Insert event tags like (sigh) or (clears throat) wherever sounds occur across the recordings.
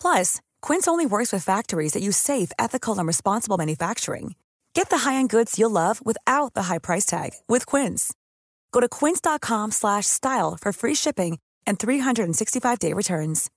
Plus, Quince only works with factories that use safe, ethical, and responsible manufacturing. Get the high-end goods you'll love without the high price tag with Quince. Go to quince.com slash style for free shipping and 365-day returns.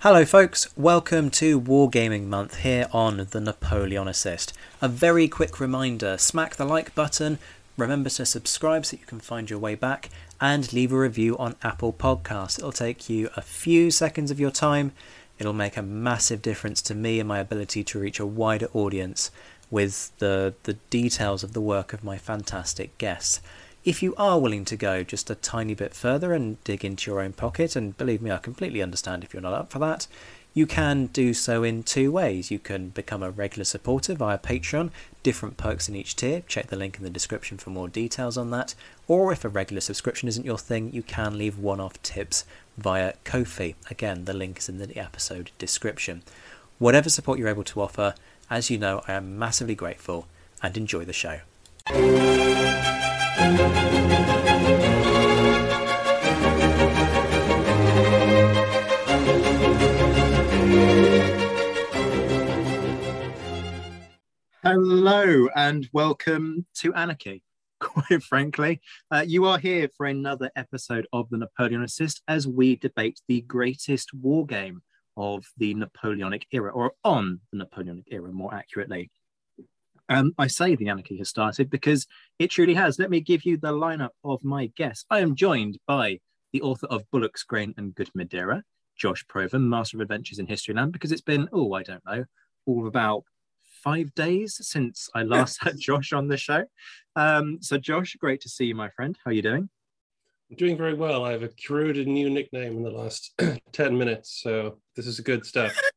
Hello, folks. Welcome to Wargaming Month here on the Napoleonicist. A very quick reminder smack the like button, remember to subscribe so you can find your way back, and leave a review on Apple Podcasts. It'll take you a few seconds of your time. It'll make a massive difference to me and my ability to reach a wider audience with the, the details of the work of my fantastic guests. If you are willing to go just a tiny bit further and dig into your own pocket, and believe me, I completely understand if you're not up for that, you can do so in two ways. You can become a regular supporter via Patreon, different perks in each tier. Check the link in the description for more details on that. Or if a regular subscription isn't your thing, you can leave one off tips via Ko-fi. Again, the link is in the episode description. Whatever support you're able to offer, as you know, I am massively grateful and enjoy the show. Hello and welcome to Anarchy. (laughs) Quite frankly, uh, you are here for another episode of the Napoleonicist as we debate the greatest war game of the Napoleonic era, or on the Napoleonic era, more accurately. Um, I say the anarchy has started because it truly has. Let me give you the lineup of my guests. I am joined by the author of Bullock's Grain and Good Madeira, Josh Provan, Master of Adventures in Historyland, because it's been, oh, I don't know, all about five days since I last (laughs) had Josh on the show. Um, so, Josh, great to see you, my friend. How are you doing? I'm doing very well. I've accrued a new nickname in the last (clears throat) 10 minutes, so this is good stuff. (laughs)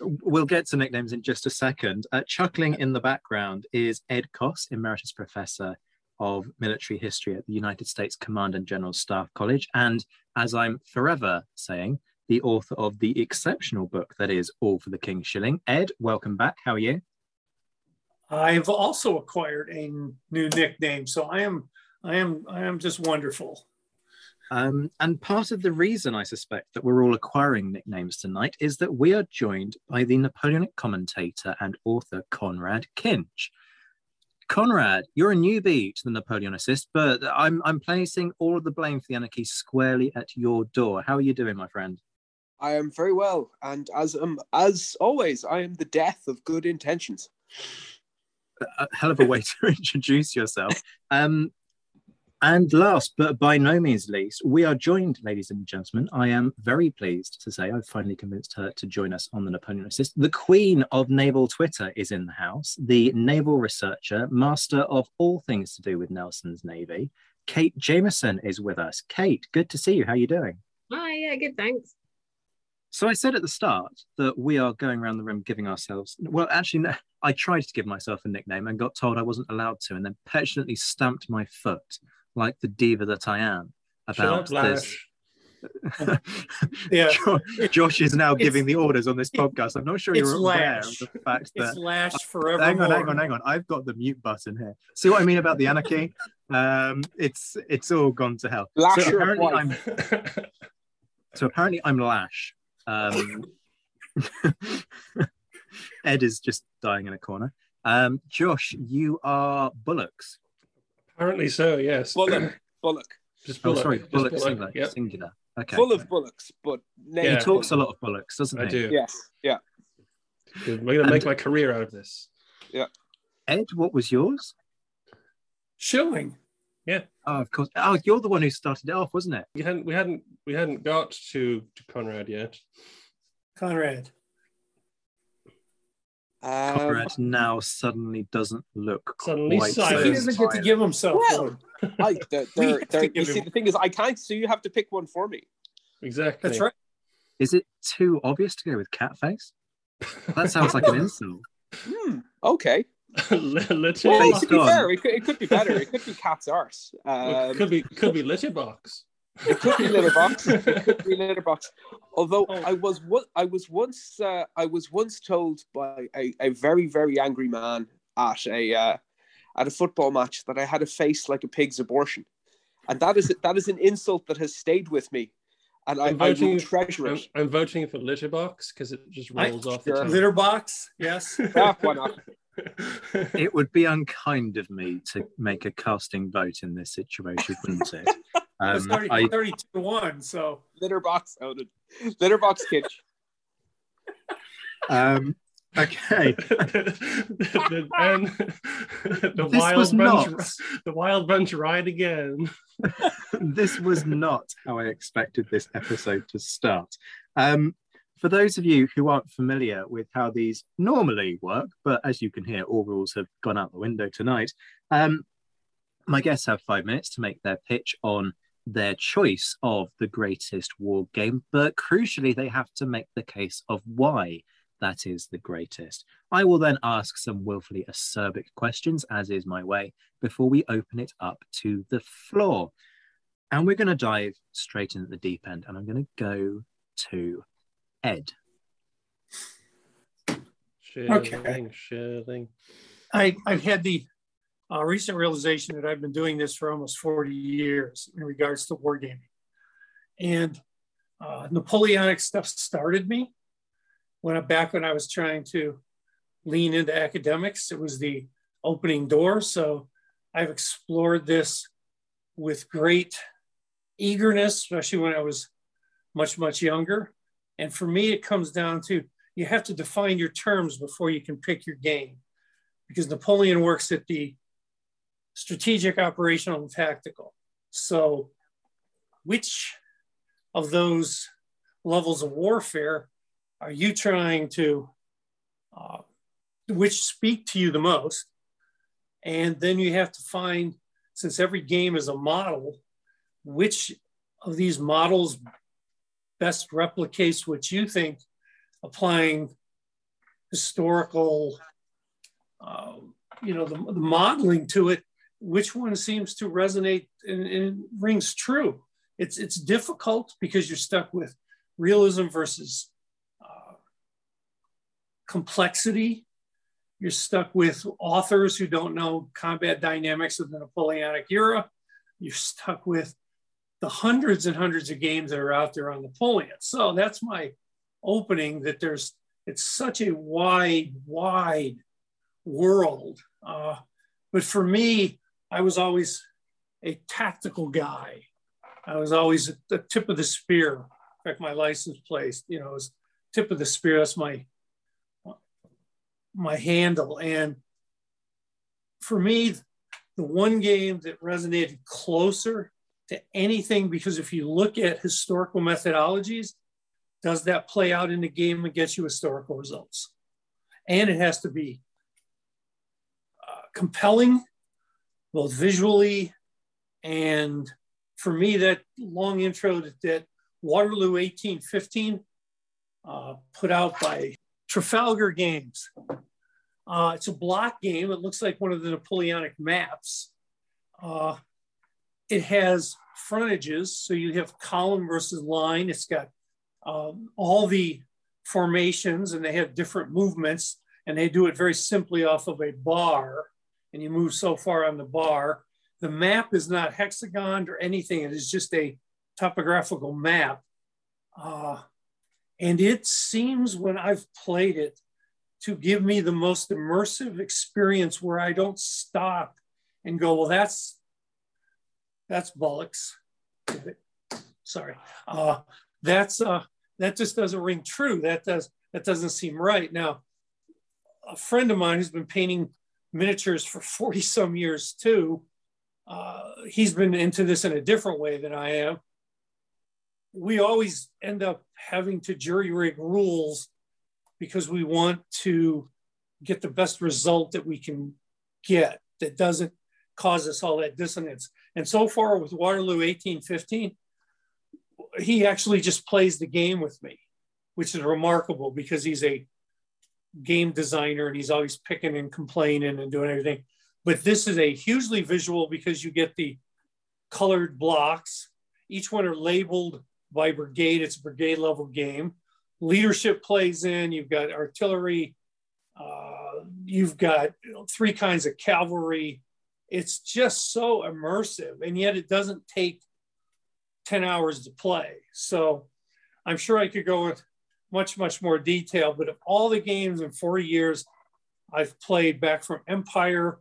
We'll get to nicknames in just a second. Uh, chuckling in the background is Ed Coss, Emeritus Professor of Military History at the United States Command and General Staff College, and as I'm forever saying, the author of the exceptional book that is All for the King's Shilling. Ed, welcome back. How are you? I've also acquired a new nickname, so I am I am I am just wonderful. Um, and part of the reason I suspect that we're all acquiring nicknames tonight is that we are joined by the Napoleonic commentator and author Conrad Kinch. Conrad, you're a newbie to the Napoleonicist, but I'm I'm placing all of the blame for the anarchy squarely at your door. How are you doing, my friend? I am very well, and as um as always, I am the death of good intentions. A hell of a way to (laughs) introduce yourself. Um, and last, but by no means least, we are joined, ladies and gentlemen. I am very pleased to say I've finally convinced her to join us on the Napoleonicist. The queen of naval Twitter is in the house, the naval researcher, master of all things to do with Nelson's Navy. Kate Jamieson is with us. Kate, good to see you. How are you doing? Hi, yeah, good, thanks. So I said at the start that we are going around the room giving ourselves. Well, actually, no, I tried to give myself a nickname and got told I wasn't allowed to, and then petulantly stamped my foot like the diva that I am about Shut up, this. (laughs) Yeah, Josh is now It's- giving the orders on this podcast. I'm not sure you're aware Lash. of the fact that. it's Lash forever. Hang on, hang on, hang on. I've got the mute button here. See what I mean about the anarchy? Um, it's it's all gone to hell. Lash so apparently. I'm so apparently I'm Lash. Um, (laughs) Ed is just dying in a corner. Um, Josh, you are Bullocks. Apparently so, yes. Bullock. Bullock. Just Oh, sorry, just Bullock Bullock, singular. Yep. singular. Okay. Full of bullocks, but he talks a lot of Bullocks, doesn't I he? do. Yes. Yeah. Good. I'm going to make my career out of this. Yeah. Ed, what was yours? Shilling. Oh, of course. Oh, you're the one who started it off, wasn't it? We hadn't, we hadn't, we hadn't got to, to Conrad yet. Conrad. Um, Conrad now suddenly doesn't look Suddenly quite silent. so He doesn't get to give himself Well, one. I, they're, (laughs) We they're, they're, you see, him- the thing is, I can't, so you have to pick one for me. Exactly. That's right. Is it too obvious to go with cat face? That sounds like an (laughs) insult. Hmm. Okay. Litty Well, Based to be fair, it could, it could be better. It could be cat's arse. Well, Um, could be could be litter box. It could be litter box. (laughs) It could be litter box. Although Oh. I was one, I was once uh, I was once told by a, a very very angry man at a uh, at a football match that I had a face like a pig's abortion, and that is that is an insult that has stayed with me, and I, I'm I will voting- treasure I'm. I'm voting for litter box because it just I- rolls off sure. the tongue. Litter box. Yes. (laughs) Ah, why not? It would be unkind of me to make a casting vote in this situation, wouldn't it? (laughs) It's Um, 30, I, 32 to 1. So Litter box outed. Litter box Kinch. um, okay. the, and (laughs) the This wild was bunch, not. the wild bunch ride again. (laughs) this was not how I expected this episode to start. Um, for those of you who aren't familiar with how these normally work, but as you can hear, all rules have gone out the window tonight. Um, my guests have five minutes to make their pitch on their choice of the greatest war game, but crucially, they have to make the case of why that is the greatest. I will then ask some willfully acerbic questions, as is my way, before we open it up to the floor. And we're going to dive straight into the deep end, and I'm going to go to Ed. Shilling, shilling. I, I've had the uh, recent realization that I've been doing this for almost 40 years in regards to wargaming. And uh, Napoleonic stuff started me when I, back when I was trying to lean into academics. It was the opening door. So I've explored this with great eagerness, especially when I was much, much younger. And for me, it comes down to you have to define your terms before you can pick your game because Napoleon works at the strategic, operational, and tactical. So, which of those levels of warfare are you trying to, uh, which speak to you the most? And then you have to find, since every game is a model, which of these models best replicates what you think applying historical uh, you know the, the modeling to it which one seems to resonate and, and rings true. It's it's difficult because you're stuck with realism versus uh, complexity. You're stuck with authors who don't know combat dynamics of the napoleonic era. You're stuck with the hundreds and hundreds of games that are out there on napoleon. So that's my opening that there's it's such a wide wide world. Uh, but for me i was always a tactical guy. I was always at the tip of the spear. In fact my license plate you know is tip of the spear. That's my my handle. And for me the one game that resonated closer to anything because if you look at historical methodologies does that play out in the game and get you historical results? And it has to be uh, compelling, both visually and for me, that long intro that, that Waterloo 1815 uh, put out by Trafalgar Games. Uh, it's a block game. It looks like one of the Napoleonic maps. Uh, it has frontages, so you have column versus line. It's got um, all the formations and they have different movements and they do it very simply off of a bar and you move so far on the bar the map is not hexagon or anything. It is just a topographical map. Uh, and it seems when I've played it to give me the most immersive experience where I don't stop and go, well, that's that's bollocks. Sorry. Uh, that's uh, that just doesn't ring true. That does that doesn't seem right. Now, a friend of mine who's been painting miniatures for (laughs) 40 some years too, uh, he's been into this in a different way than I am. We always end up having to jury rig rules because we want to get the best result that we can get that doesn't cause us all that dissonance. And so far with Waterloo 1815, he actually just plays the game with me, which is remarkable because he's a game designer and he's always picking and complaining and doing everything. But this is a hugely visual because you get the colored blocks. Each one are labeled by brigade. It's a brigade level game. Leadership plays in. You've got artillery. Uh, you've got you know, three kinds of cavalry. It's just so immersive, and yet it doesn't take 10 hours to play. So I'm sure I could go with much, much more detail, but of all the games in 40 years I've played back from Empire,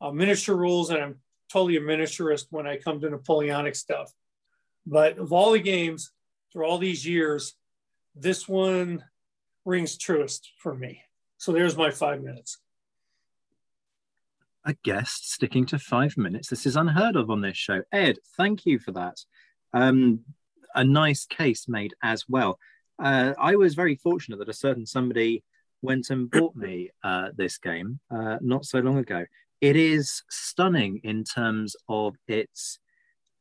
uh, miniature rules, and I'm totally a miniaturist when I come to Napoleonic stuff. But of all the games through all these years, this one rings truest for me. So there's my five minutes. A guest sticking to five minutes. This is unheard of on this show. Ed, thank you for that. Um, a nice case made as well. Uh, I was very fortunate that a certain somebody went and bought me uh, this game uh, not so long ago. It is stunning in terms of its,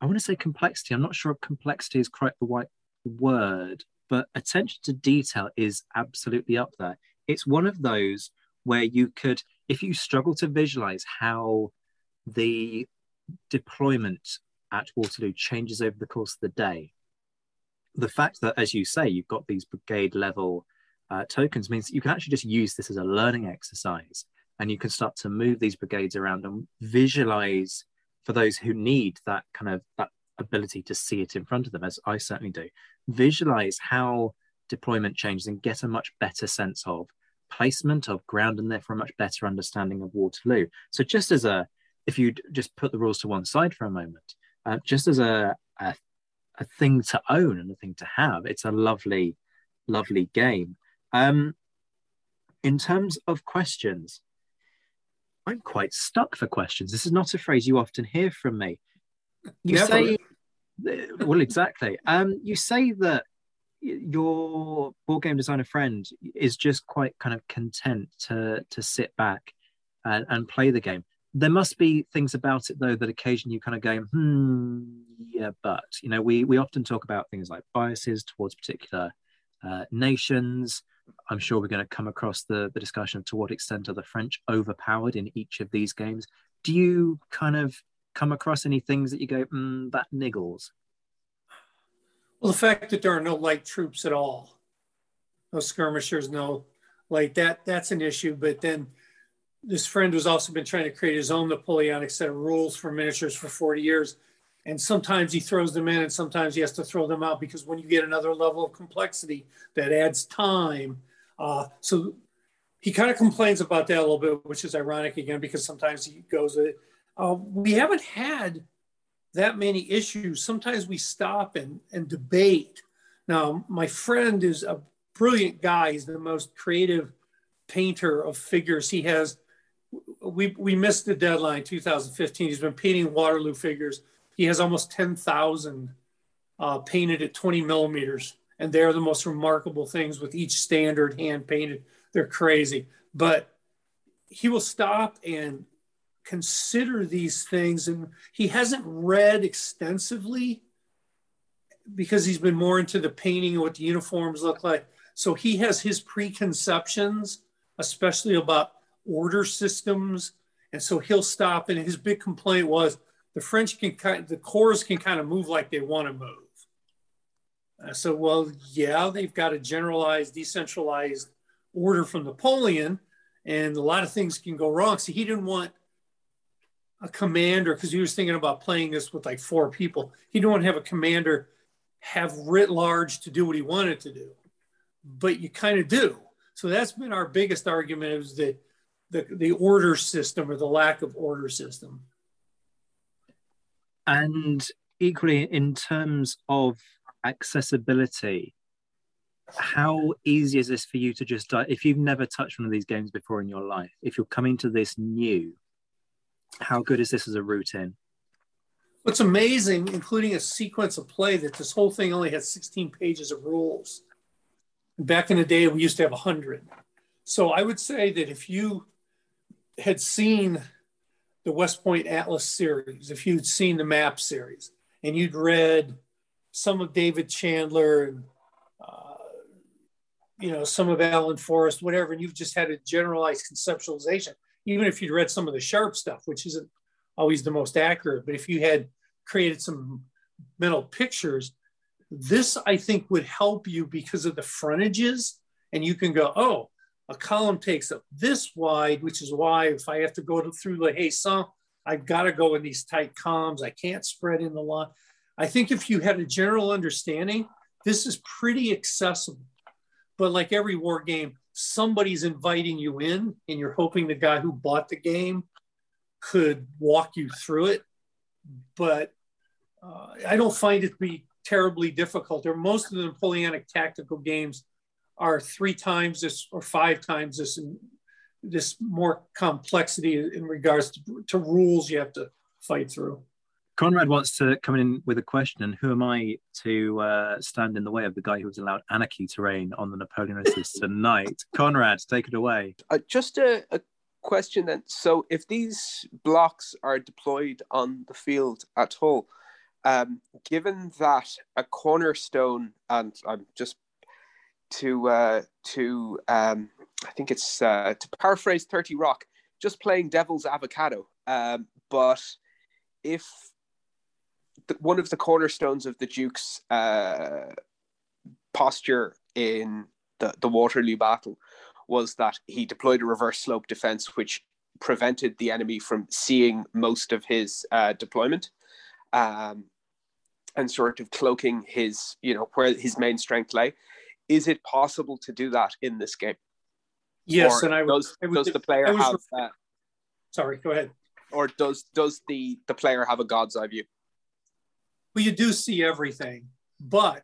I want to say complexity. I'm not sure if complexity is quite the right word, but attention to detail is absolutely up there. It's one of those where you could, if you struggle to visualize how the deployment at Waterloo changes over the course of the day. The fact that, as you say, you've got these brigade level uh, tokens means that you can actually just use this as a learning exercise and you can start to move these brigades around and visualize for those who need that kind of that ability to see it in front of them as i certainly do visualize how deployment changes and get a much better sense of placement of ground and therefore a much better understanding of waterloo so just as a if you just put the rules to one side for a moment uh, just as a, a, a thing to own and a thing to have. It's a lovely, lovely game. Um, in terms of questions, I'm quite stuck for questions. This is not a phrase you often hear from me. You Never. say, well, exactly. Um, you say that your board game designer friend is just quite kind of content to to sit back and, and play the game there must be things about it though that occasionally you kind of go, hmm, yeah, but you know, we we often talk about things like biases towards particular uh, nations. I'm sure we're going to come across the the discussion of to what extent are the French overpowered in each of these games. Do you kind of come across any things that you go, mm, that niggles? Well, the fact that there are no light troops at all, no skirmishers, no like that, that's an issue. But then this friend who's also been trying to create his own Napoleonic set of rules for miniatures for 40 years. And sometimes he throws them in and sometimes he has to throw them out because when you get another level of complexity, that adds time. Uh, so he kind of complains about that a little bit, which is ironic again, because sometimes he goes, uh, we haven't had that many issues. Sometimes we stop and, and debate. Now, my friend is a brilliant guy. He's the most creative painter of figures. He has we we missed the deadline 2015 he's been painting waterloo figures he has almost 10,000 uh, painted at 20 millimeters and they're the most remarkable things with each standard hand painted they're crazy but he will stop and consider these things and he hasn't read extensively because he's been more into the painting and what the uniforms look like so he has his preconceptions especially about order systems. And so he'll stop. And his big complaint was the French can kind the corps can kind of move like they want to move. Uh, so, well, yeah, they've got a generalized, decentralized order from Napoleon, and a lot of things can go wrong. So he didn't want a commander because he was thinking about playing this with like four people. He didn't want to have a commander have writ large to do what he wanted to do, but you kind of do. So that's been our biggest argument is that the the order system or the lack of order system. And equally, in terms of accessibility, how easy is this for you to just if you've never touched one of these games before in your life if you're coming to this new how good is this as a routine? What's amazing including a sequence of play that this whole thing only has 16 pages of rules. Back in the day we used to have 100 so i would say that if you had seen the west point atlas series if you'd seen the map series and you'd read some of david chandler and uh, you know, some of Alan Forrest, whatever, and you've just had a generalized conceptualization, even if you'd read some of the Sharpe stuff, which isn't always the most accurate, but if you had created some mental pictures, this I think would help you because of the frontages. And you can go, oh, a column takes up this wide, which is why if I have to go to, through the hey, some, I've got to go in these tight columns. I can't spread in the line. I think if you had a general understanding, this is pretty accessible. But like every war game, somebody's inviting you in, and you're hoping the guy who bought the game could walk you through it. But uh, I don't find it to be terribly difficult. Or most of the Napoleonic tactical games are three times this or five times this, and this more complexity in regards to, to rules you have to fight through. Conrad wants to come in with a question, and who am I to uh, stand in the way of the guy who has allowed anarchy to reign on the Napoleonicist (laughs) tonight? Conrad, take it away. Uh, just a, a, question then. So, if these blocks are deployed on the field at all, um, given that a cornerstone, and I'm just to uh, to um, I think it's uh, to paraphrase Thirty Rock, just playing devil's avocado, um, but if the, one of the cornerstones of the Duke's uh, posture in the, the Waterloo battle was that he deployed a reverse slope defense, which prevented the enemy from seeing most of his uh, deployment. Um, and sort of cloaking his, you know, where his main strength lay. Is it possible to do that in this game? Yes, or and I does, I does the player have? Uh, sorry, go ahead. Or does does the the player have a god's eye view? Well, you do see everything, but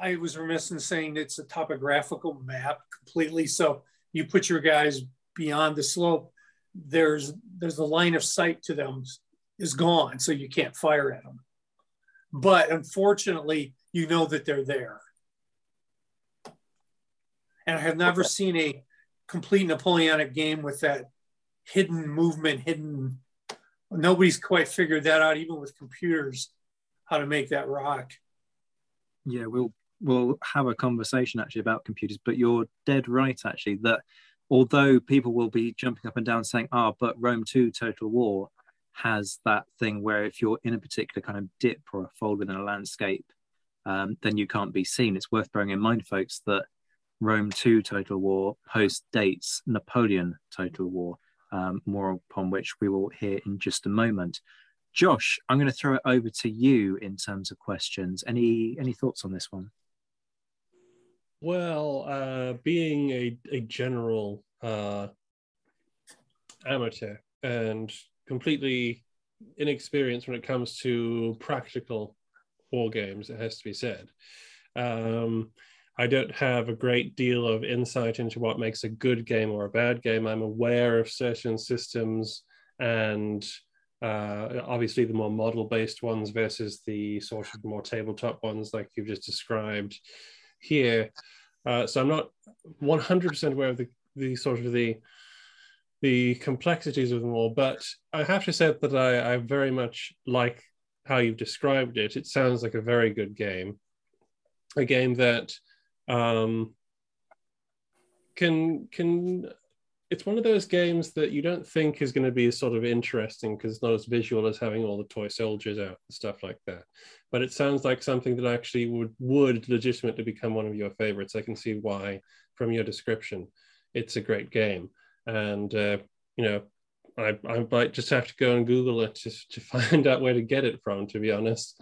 I was remiss in saying it's a topographical map completely. So you put your guys beyond the slope. There's there's the line of sight to them is gone, so you can't fire at them. But unfortunately, you know that they're there. And I have never okay. seen a complete Napoleonic game with that hidden movement, hidden. Nobody's quite figured that out, even with computers how to make that rock. Yeah, we'll we'll have a conversation actually about computers, but you're dead right actually that although people will be jumping up and down saying, "Ah, oh, but Rome 2 Total War has that thing where if you're in a particular kind of dip or a fold within a landscape, um, then you can't be seen." It's worth bearing in mind, folks, that Rome 2 Total War post dates Napoleon Total War, um, more upon which we will hear in just a moment. Josh, I'm going to throw it over to you in terms of questions. Any any thoughts on this one? Well, uh, being a, a general uh, amateur and completely inexperienced when it comes to practical war games, it has to be said. Um, I don't have a great deal of insight into what makes a good game or a bad game. I'm aware of certain systems and uh, obviously the more model based ones versus the sort of more tabletop ones like you've just described here. Uh, so I'm not 100% aware of the, the sort of the the complexities of them all, but I have to say that I, I very much like how you've described it. It sounds like a very good game, a game that um, can can it's one of those games that you don't think is going to be sort of interesting because it's not as visual as having all the toy soldiers out and stuff like that. But it sounds like something that actually would would legitimately become one of your favorites. I can see why from your description. It's a great game, and uh, you know, I, I might just have to go and Google it to, to (laughs) find out where to get it from, to be honest.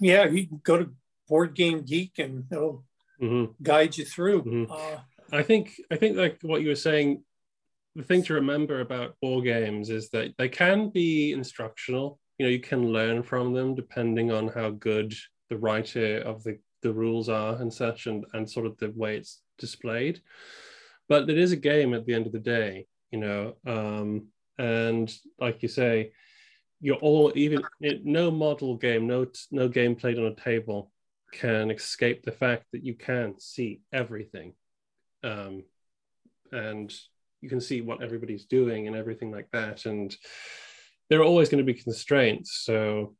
Yeah, you go to Board Game Geek and it'll Mhm. guide you through. Mhm. Uh, I think I think like what you were saying, the thing to remember about war games is that they can be instructional. You know, you can learn from them depending on how good the writer of the, the rules are and such and, and sort of the way it's displayed. But it is a game at the end of the day, you know. Um, and like you say, you're all even it, no model game, no no game played on a table can escape the fact that you can see everything um, and you can see what everybody's doing and everything like that. And there are always going to be constraints. So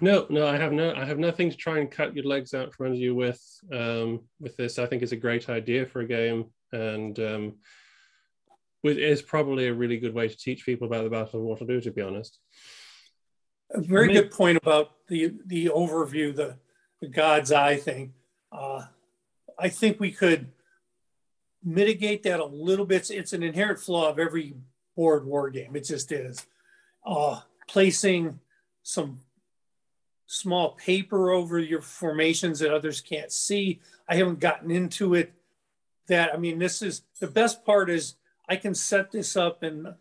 no, no, I have no, I have nothing to try and cut your legs out from under you with. Um, with this, I think it's a great idea for a game, and um, it is probably a really good way to teach people about the Battle of Waterloo. To be honest, a very I mean- good point about the the overview, the the God's eye thing. Uh, I think we could mitigate that a little bit. It's, it's an inherent flaw of every board war game. It just is. Uh, placing some small paper over your formations that others can't see. I haven't gotten into it. That I mean, this is the best part is I can set this up and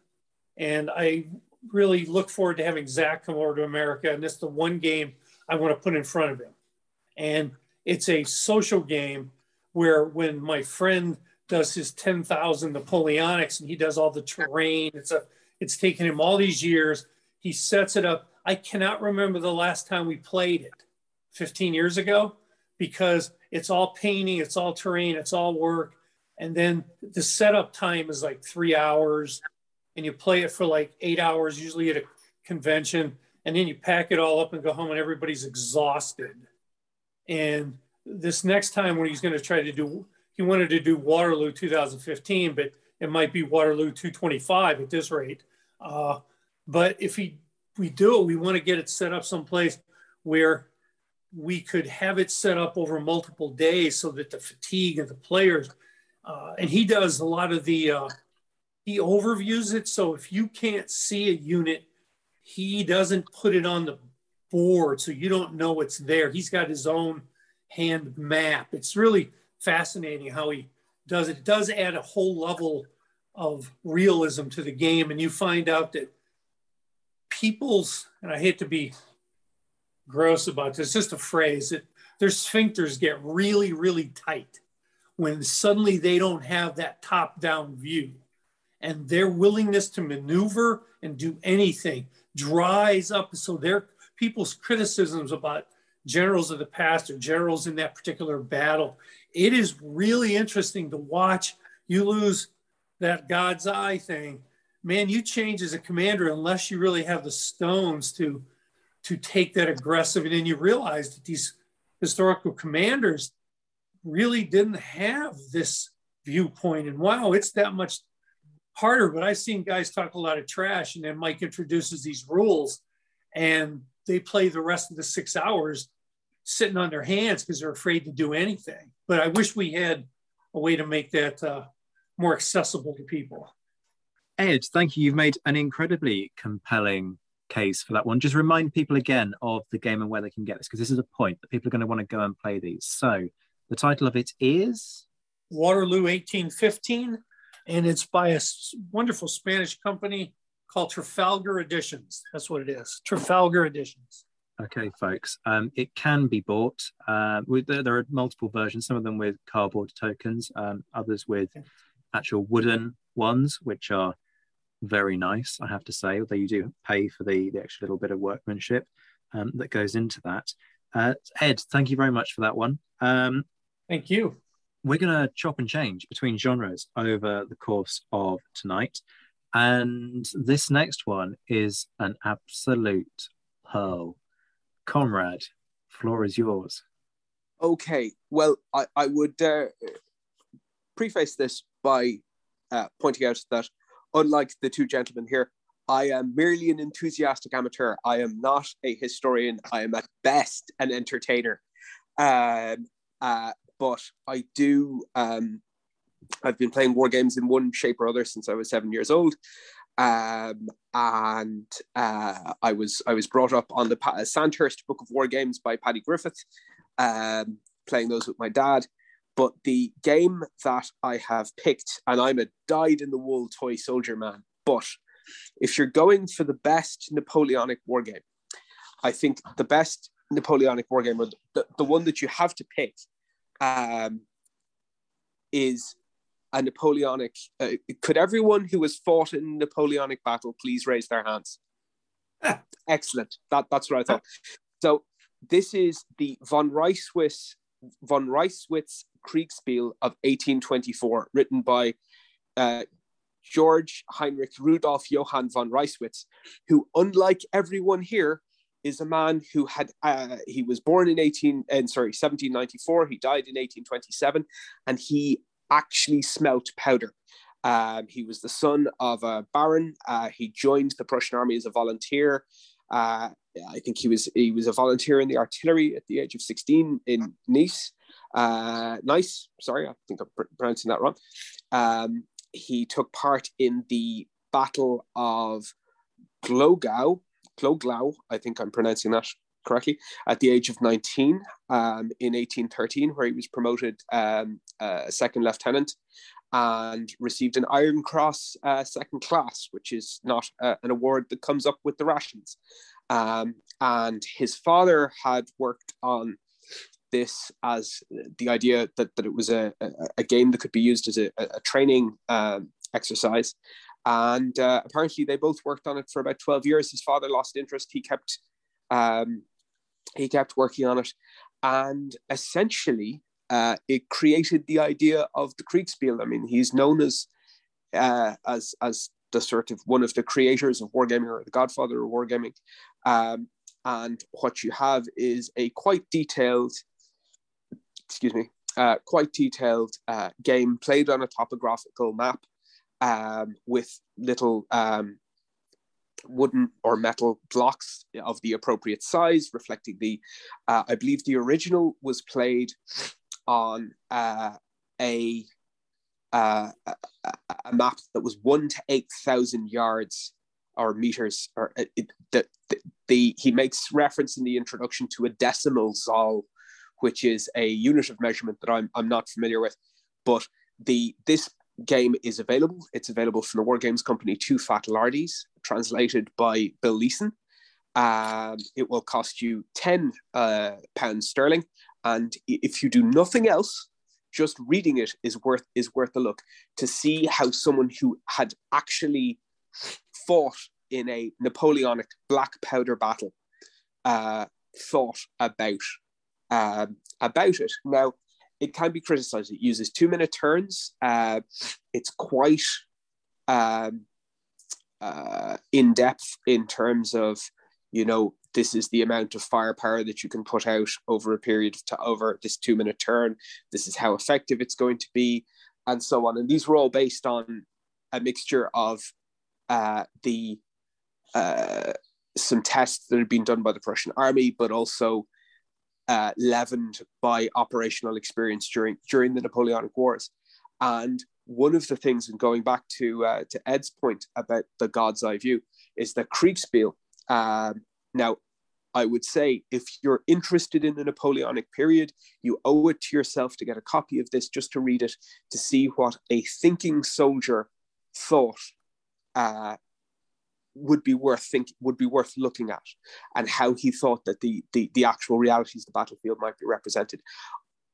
and I really look forward to having Zach come over to America. And is the one game I want to put in front of him. And it's a social game where when my friend does his 10,000 Napoleonics and he does all the terrain, it's a, it's taken him all these years. He sets it up. I cannot remember the last time we played it 15 years ago because it's all painting, it's all terrain, it's all work. And then the setup time is like three hours and you play it for like eight hours, usually at a convention. And then you pack it all up and go home and everybody's exhausted. And this next time when he's going to try to do, he wanted to do Waterloo 2015, but it might be Waterloo 225 at this rate. Uh, but if he, we do it, we want to get it set up someplace where we could have it set up over multiple days so that the fatigue of the players, uh, and he does a lot of the, uh, he overviews it. So if you can't see a unit, he doesn't put it on the board so you don't know it's there. He's got his own hand map. It's really fascinating how he does it. It does add a whole level of realism to the game, and you find out that people's, and I hate to be gross about this, just a phrase that their sphincters get really, really tight when suddenly they don't have that top down view. And their willingness to maneuver and do anything dries up. So their people's criticisms about generals of the past or generals in that particular battle, it is really interesting to watch. You lose that God's eye thing, man. You change as a commander unless you really have the stones to to take that aggressive. And then you realize that these historical commanders really didn't have this viewpoint. And wow, it's that much harder. But I've seen guys talk a lot of trash, and then Mike introduces these rules, and they play the rest of the six hours sitting on their hands because they're afraid to do anything. But I wish we had a way to make that uh, more accessible to people. Ed, thank you. You've made an incredibly compelling case for that one. Just remind people again of the game and where they can get this, because this is a point that people are going to want to go and play these. So the title of it is Waterloo 1815, and it's by a wonderful Spanish company called Trafalgar Editions. That's what it is, Trafalgar Editions. Okay, folks. Um, it can be bought. Uh, there, there are multiple versions. Some of them with cardboard tokens, um, others with actual wooden ones, which are very nice. I have to say, although you do pay for the, the extra little bit of workmanship um, that goes into that. Uh, Ed, thank you very much for that one. Um, Thank you. we're going to chop and change between genres over the course of tonight. And this next one is an absolute pearl. Conrad, floor is yours. Okay, well, I, I would uh, preface this by uh, pointing out that, unlike the two gentlemen here, I am merely an enthusiastic amateur. I am not a historian. I am at best an entertainer. Um, uh, but I do. Um, I've been playing war games in one shape or other since I was seven years old, Um, and uh, I was I was brought up on the Sandhurst Book of War Games by Paddy Griffith, um, playing those with my dad. But the game that I have picked, and I'm a dyed in the wool toy soldier man, but if you're going for the best Napoleonic war game, I think the best Napoleonic war game, or the, the one that you have to pick, um, is a Napoleonic. Uh, could everyone who has fought in Napoleonic battle please raise their hands? Excellent. That, that's what I thought. So this is the von Reisswitz von Reisswitz Kriegspiel of 1824, written by uh, George Heinrich Rudolf Johann von Reisswitz, who, unlike everyone here, is a man who had uh, he was born in 18 and uh, sorry 1794 he died in 1827 and he actually smelt powder. Um, he was the son of a baron. Uh, he joined the prussian army as a volunteer. Uh, i think he was he was a volunteer in the artillery at the age of 16 in nice. Uh, nice sorry i think i'm pr- pronouncing that wrong. Um, he took part in the battle of glogau. Gloglau, I think I'm pronouncing that correctly, at the age of 19 um, in 1813, where he was promoted um, uh, a second lieutenant and received an Iron Cross uh, second class, which is not uh, an award that comes up with the rations. Um, and his father had worked on this as the idea that, that it was a, a, a game that could be used as a, a training um, exercise. And uh, apparently they both worked on it for about 12 years. His father lost interest. He kept um, he kept working on it and essentially uh, it created the idea of the Kriegspiel. I mean, he's known as uh, as as the sort of one of the creators of wargaming or the godfather of wargaming. Um, and what you have is a quite detailed, excuse me, uh, quite detailed uh, game played on a topographical map um, with little um, wooden or metal blocks of the appropriate size, reflecting the. Uh, I believe the original was played on uh, a, uh, a map that was one to eight thousand yards or meters. Or the, the he makes reference in the introduction to a decimal zoll, which is a unit of measurement that I'm I'm not familiar with, but the this game is available. It's available from the War Games Company Too Fat Lardies, translated by Bill Leeson. Um, it will cost you ten uh, pounds sterling, and if you do nothing else, just reading it is worth is worth a look to see how someone who had actually fought in a Napoleonic black powder battle uh, thought about um, about it. Now, it can be criticized. It uses two minute turns. Uh, it's quite um, uh, in depth in terms of, you know, this is the amount of firepower that you can put out over a period of to over this two minute turn. This is how effective it's going to be, and so on. And these were all based on a mixture of uh, the uh, some tests that had been done by the Prussian army, but also uh, leavened by operational experience during during the Napoleonic Wars. And one of the things, and going back to uh, to Ed's point about the God's eye view, is the Kriegspiel. Um, now, I would say if you're interested in the Napoleonic period, you owe it to yourself to get a copy of this just to read it to see what a thinking soldier thought uh, would be worth think would be worth looking at and how he thought that the, the the actual realities of the battlefield might be represented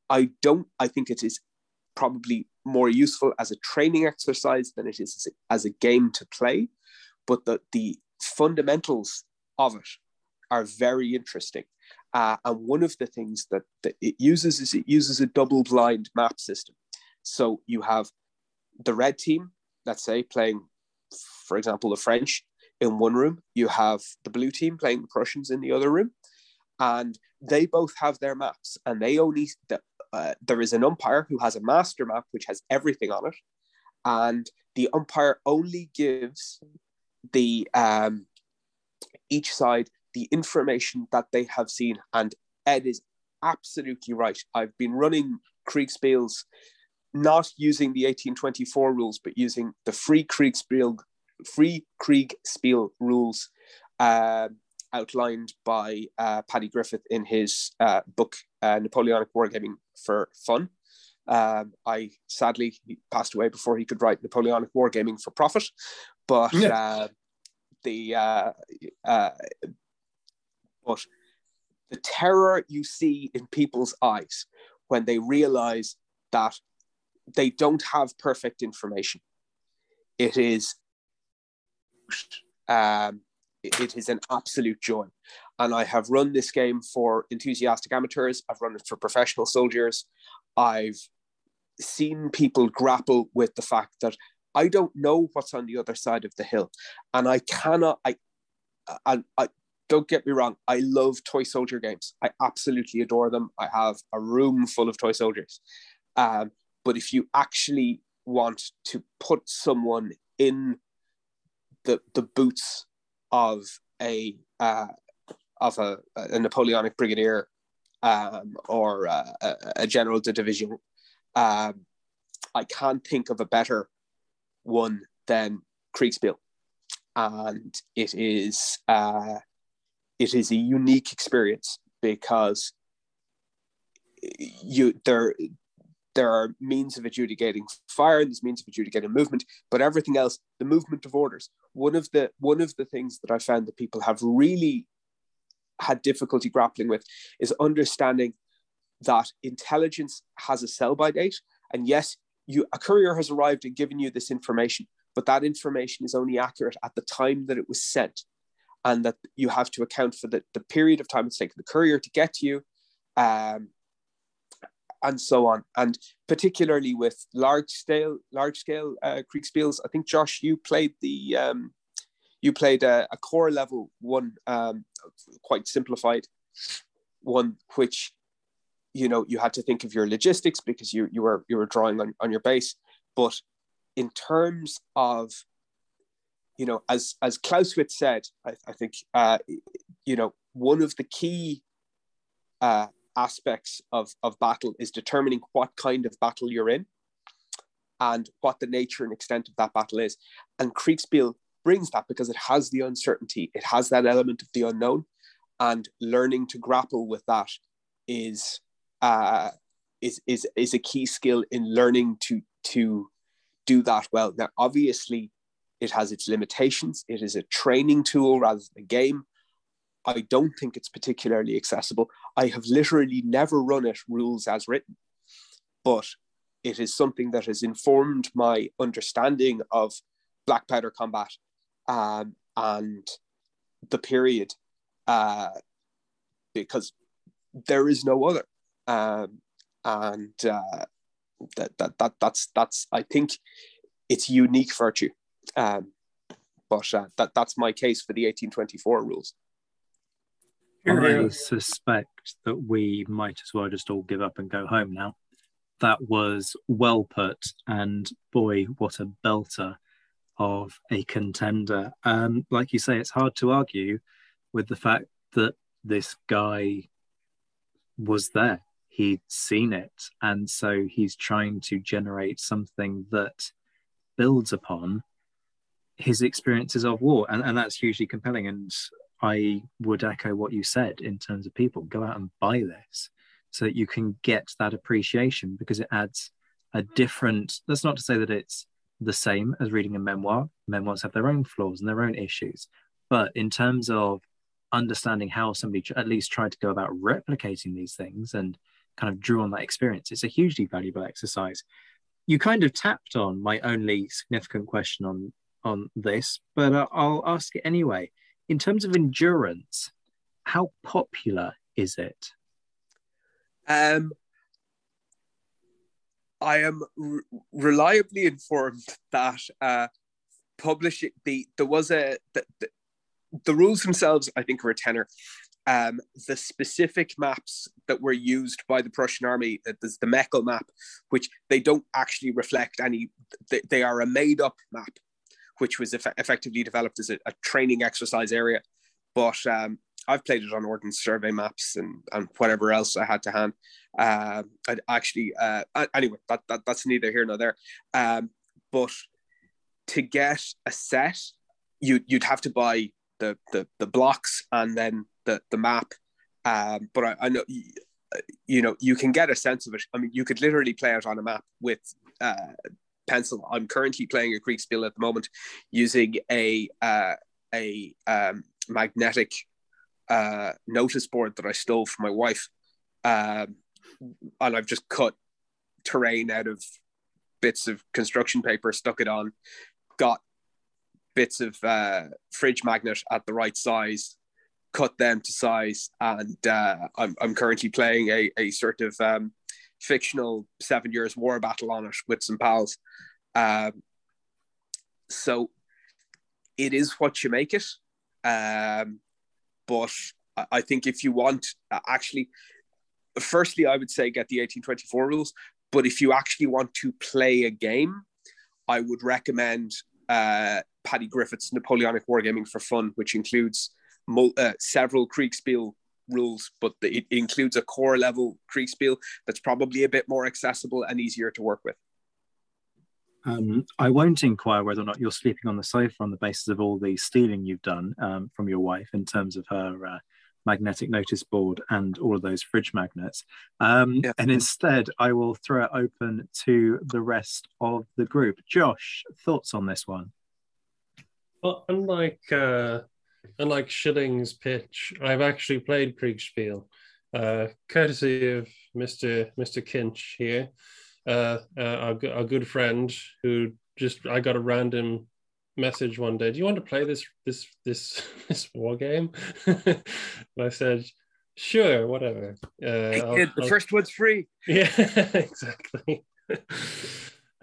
i don't i think it is probably more useful as a training exercise than it is as a, game to play but the the fundamentals of it are very interesting. Uh, and one of the things that, that it uses is it uses a double blind map system. So you have the red team let's say playing for example the french in one room, you have the blue team playing the Prussians in the other room, and they both have their maps, and they only uh, there is an umpire who has a master map which has everything on it, and the umpire only gives the um, each side the information that they have seen, and Ed is absolutely right. I've been running Kriegspiels not using the 1824 rules, but using the free Kriegspiel free Kriegspiel rules uh, outlined by uh, Paddy Griffith in his uh, book uh, Napoleonic Wargaming for Fun. Um, I sadly he passed away before he could write Napoleonic Wargaming for Profit, but Yeah. uh, the uh, uh, but the terror you see in people's eyes when they realize that they don't have perfect information. It is um, it- is an absolute joy. And I have run this game for enthusiastic amateurs. I've run it for professional soldiers. I've seen people grapple with the fact that I don't know what's on the other side of the hill, and I cannot. I and I don't get me wrong. I love toy soldier games. I absolutely adore them. I have a room full of toy soldiers. Um, but if you actually want to put someone in the the boots of a uh, of a, a Napoleonic brigadier um, or uh, a, general de division, um, I can't think of a better one than Kriegspiel, and it is uh, it is a unique experience because you there there are means of adjudicating fire there's means of adjudicating movement but everything else the movement of orders. One of the one of the things that i found that people have really had difficulty grappling with is understanding that intelligence has a sell by date and yes you a courier has arrived and given you this information but that information is only accurate at the time that it was sent and that you have to account for the, the period of time it's taken the courier to get to you um, and so on. And particularly with large scale, large scale uh, Kriegspiels, I think Josh, you played the um, you played a, a corps level one, um, quite simplified one, which you know you had to think of your logistics because you you were you were drawing on, on your base. But in terms of you know, as as Clausewitz said, I, I think uh, you know one of the key uh, aspects of, of battle is determining what kind of battle you're in and what the nature and extent of that battle is. And Kriegspiel brings that because it has the uncertainty, it has that element of the unknown, and learning to grapple with that is uh, is is is a key skill in learning to to do that well. Now, obviously, it has its limitations. It is a training tool rather than a game. I don't think it's particularly accessible. I have literally never run it rules as written, but it is something that has informed my understanding of black powder combat um, and the period uh, because there is no other. Um, and uh, that, that, that, that's, that's, I think it's unique virtue. Um, but uh, that, that's my case for the 1824 rules. I suspect that we might as well just all give up and go home now. That was well put, and boy, what a belter of a contender. Um, like you say, it's hard to argue with the fact that this guy was there. He'd seen it, and so he's trying to generate something that builds upon his experiences of war, and, and that's hugely compelling. And I would echo what you said in terms of people go out and buy this so that you can get that appreciation because it adds a different. That's not to say that it's the same as reading a memoir. Memoirs have their own flaws and their own issues, but in terms of understanding how somebody at least tried to go about replicating these things and kind of drew on that experience, it's a hugely valuable exercise. You kind of tapped on my only significant question on on this, but uh, I'll ask it anyway in terms of endurance, how popular is it? Um, I am re- reliably informed that uh, publishing the there was a the, the, the rules themselves I think are a tenner. Um, the specific maps that were used by the Prussian army, uh, there's the Meckel map, which they don't actually reflect any. They, they are a made up map which was eff- effectively developed as a, a, training exercise area. But um, I've played it on ordnance survey maps and, and whatever else I had to hand. Uh, I actually, uh, anyway, that, that, that's neither here nor there. Um, but to get a set you you'd have to buy the the the blocks and then the the map. Um, but I, I know you know you can get a sense of it. I mean, you could literally play it on a map with uh, pencil. I'm currently playing a Greek Kriegspiel at the moment using a uh, a um, magnetic uh, notice board that I stole from my wife, um, and I've just cut terrain out of bits of construction paper, stuck it on, got bits of uh, fridge magnet at the right size, cut them to size, and uh, I'm, I'm currently playing a, a sort of um, fictional Seven Years War battle on it with some pals. Um, so it is what you make it. Um, but I think if you want, uh, actually, firstly, I would say get the 1824 rules. But if you actually want to play a game, I would recommend uh, Paddy Griffith's Napoleonic Wargaming for Fun, which includes uh, several Kriegspiel rules, but the, it includes a corps level Kriegspiel that's probably a bit more accessible and easier to work with. Um, I won't inquire whether or not you're sleeping on the sofa on the basis of all the stealing you've done um, from your wife in terms of her uh, magnetic notice board and all of those fridge magnets. Um, yeah. And instead, I will throw it open to the rest of the group. Josh, thoughts on this one? Well, unlike uh, unlike Schilling's pitch, I've actually played Kriegspiel, uh, courtesy of Mister Mister Kinch here, uh, uh, our, our good friend who just I got a random message one day. Do you want to play this this this (laughs) this war game? (laughs) and I said, sure, whatever. Uh, I'll, the I'll... first one's free. (laughs) Yeah, exactly.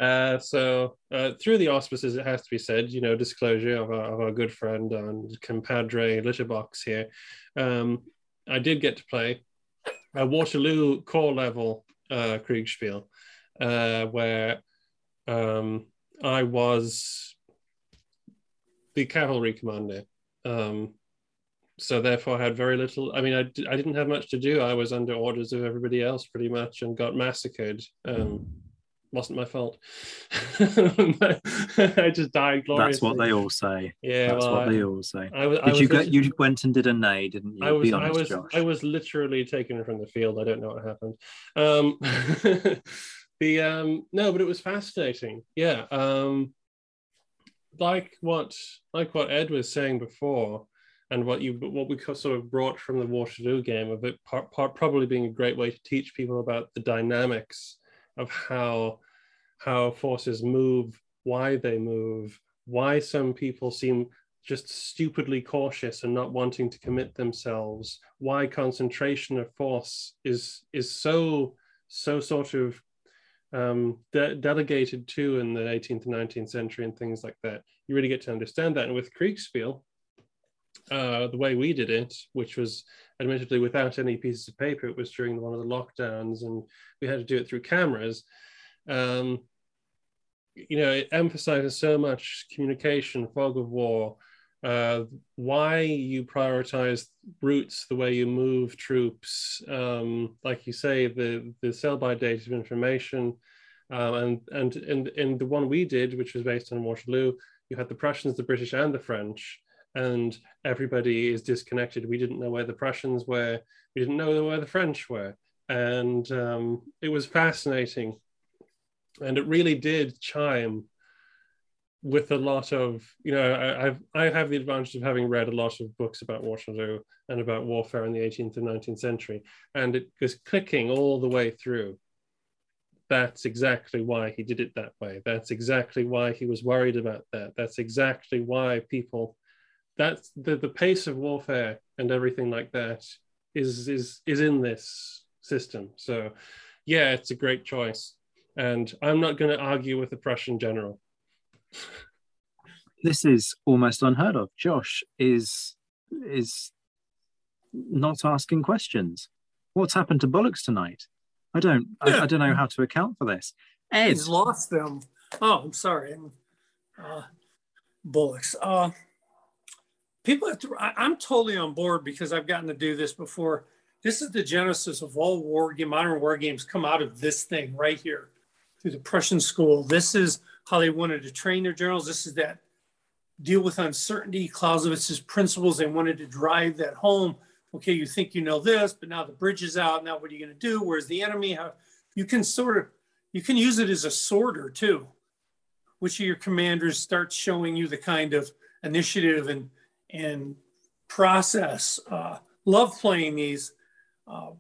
Uh, so uh, through the auspices, it has to be said, you know, disclosure of our, of our good friend and compadre Litterbox here. Um, I did get to play a Waterloo corps level uh, Kriegspiel, uh, where um, I was the cavalry commander. Um, so therefore, I had very little. I mean, I, I didn't have much to do. I was under orders of everybody else pretty much, and got massacred. Um, wasn't my fault. (laughs) (laughs) I just died gloriously. That's what they all say. Yeah, that's well, what I, they all say. I, I did you go? You went and did a nay, didn't you? I was. honest, I was. Josh. I was literally taken from the field. I don't know what happened. Um, (laughs) the um, no, but it was fascinating. Yeah. Um, like what like what Ed was saying before, and what you what we sort of brought from the Waterloo game of it part, part, probably being a great way to teach people about the dynamics of how how forces move, why they move, why some people seem just stupidly cautious and not wanting to commit themselves, why concentration of force is is so so sort of um, de- delegated to in the 18th and 19th century and things like that. You really get to understand that. And with Kriegspiel, uh, the way we did it, which was admittedly without any pieces of paper, it was during one of the lockdowns, and we had to do it through cameras. Um, you know, it emphasizes so much communication, fog of war, uh, why you prioritize routes, the way you move troops, um, like you say, the the sell by date of information, um, and and and in the one we did, which was based on Waterloo, you had the Prussians, the British, and the French, and everybody is disconnected. We didn't know where the Prussians were, we didn't know where the French were, and um, it was fascinating and it really did chime with a lot of you know I, I've I have the advantage of having read a lot of books about Waterloo and about warfare in the 18th and 19th century, and it was clicking all the way through. That's exactly why he did it that way. That's exactly why he was worried about that. That's exactly why people. That's the the pace of warfare and everything like that is is is in this system. So, yeah, it's a great choice and I'm not going to argue with the Prussian general. (laughs) This is almost unheard of. Josh is is not asking questions. What's happened to Bollocks tonight? I don't. I, I, don't know how to account for this. Ed, he's lost them. Oh, I'm sorry. Uh, Bullocks. Uh, people have to. I, I'm totally on board because I've gotten to do this before. This is the genesis of all war game, modern war games come out of this thing right here through the Prussian school. This is how they wanted to train their generals. This is that deal with uncertainty, Clausewitz's principles. They wanted to drive that home. Okay, you think you know this, but now the bridge is out. Now what are you going to do? Where's the enemy? How you can sort of you can use it as a sorter too. Which of your commanders starts showing you the kind of initiative and and process. Uh, love playing these. Uh,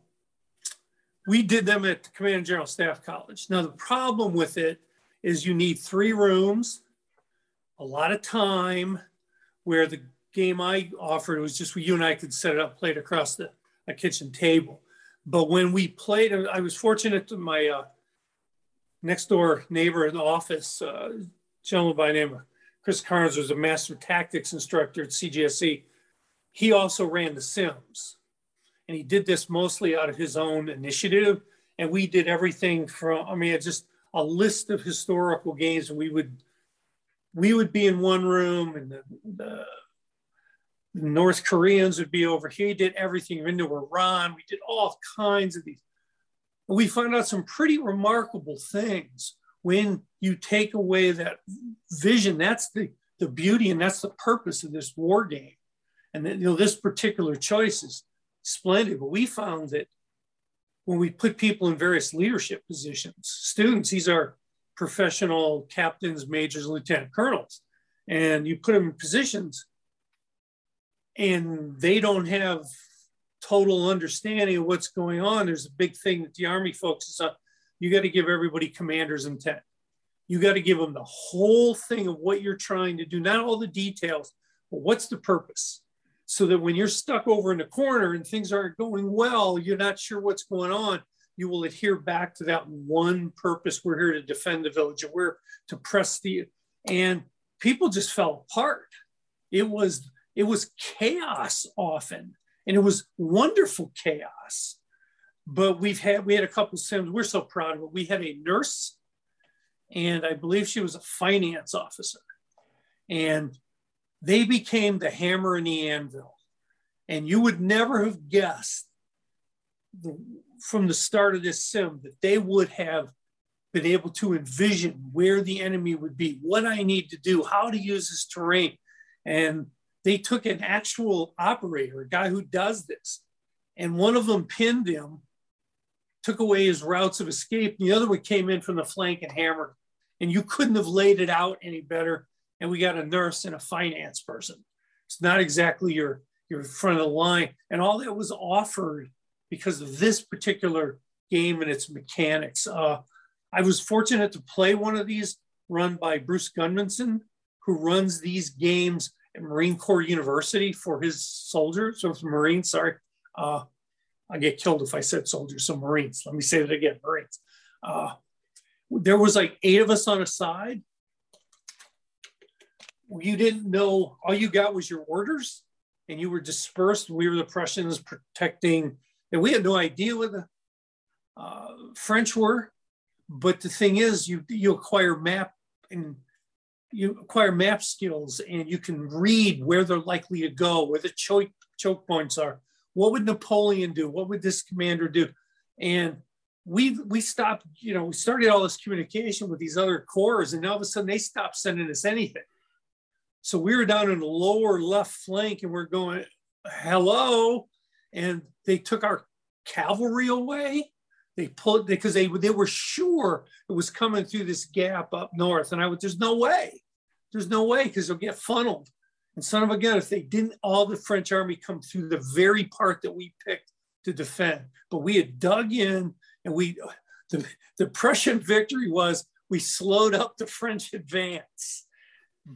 we did them at the Command and General Staff College. Now the problem with it is you need three rooms, a lot of time, where the game I offered was just you and I could set it up, play it across the a kitchen table. But when we played, I was fortunate to my uh, next door neighbor in the office, uh, gentleman by the name of Chris Carnes was a master tactics instructor at CGSC. He also ran the Sims. And he did this mostly out of his own initiative. And we did everything from, I mean, just a list of historical games. And we would we would be in one room and the, the North Koreans would be over here. He did everything into Iran. We did all kinds of these. We found out some pretty remarkable things when you take away that vision. That's the, the beauty and that's the purpose of this war game. And then, you know, this particular choice is splendid. But we found that when we put people in various leadership positions, students, these are professional captains, majors, lieutenant colonels, and you put them in positions and they don't have total understanding of what's going on. There's a big thing that the Army focuses on. You got to give everybody commander's intent. You got to give them the whole thing of what you're trying to do, not all the details, but what's the purpose? So that when you're stuck over in the corner and things aren't going well, you're not sure what's going on. You will adhere back to that one purpose. We're here to defend the village, and we're to press the. And people just fell apart. It was it was chaos often, and it was wonderful chaos. But we've had we had a couple sims. We're so proud of it. We had a nurse, and I believe she was a finance officer, and they became the hammer and the anvil. And you would never have guessed the, from the start of this sim that they would have been able to envision where the enemy would be, what I need to do, how to use this terrain. And they took an actual operator, a guy who does this, and one of them pinned him, took away his routes of escape. And the other one came in from the flank and hammered. And you couldn't have laid it out any better. And we got a nurse and a finance person. It's not exactly your, your front of the line. And all that was offered because of this particular game and its mechanics. Uh, I was fortunate to play one of these run by Bruce Gudmundsson, who runs these games at Marine Corps University for his soldiers, or Marines, sorry. Uh, I get killed if I said soldiers, so Marines. Let me say that again, Marines. Uh, there was like eight of us on a side. You didn't know, all you got was your orders and you were dispersed. We were the Prussians protecting, and we had no idea what the uh, French were. But the thing is, you, you acquire map and you acquire map skills and you can read where they're likely to go, where the choke, choke points are. What would Napoleon do? What would this commander do? And we we stopped, you know, we started all this communication with these other corps, and all of a sudden they stopped sending us anything. So we were down in the lower left flank and we're going, hello. And they took our cavalry away. They pulled because they they were sure it was coming through this gap up north, and I was there's no way, there's no way because they'll get funneled. And son of a gun, if they didn't, all the French army come through the very part that we picked to defend. But we had dug in, and we the, the Prussian victory was we slowed up the French advance,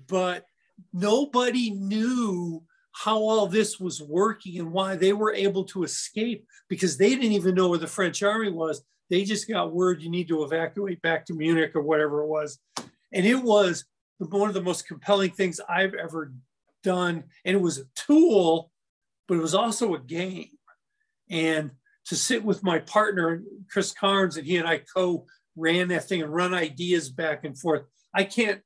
but nobody knew how all this was working and why they were able to escape because they didn't even know where the French army was. They just got word you need to evacuate back to Munich or whatever it was. And it was one of the most compelling things I've ever done. And it was a tool, but it was also a game. And to sit with my partner, Chris Carnes, and he and I co ran that thing and run ideas back and forth. I can't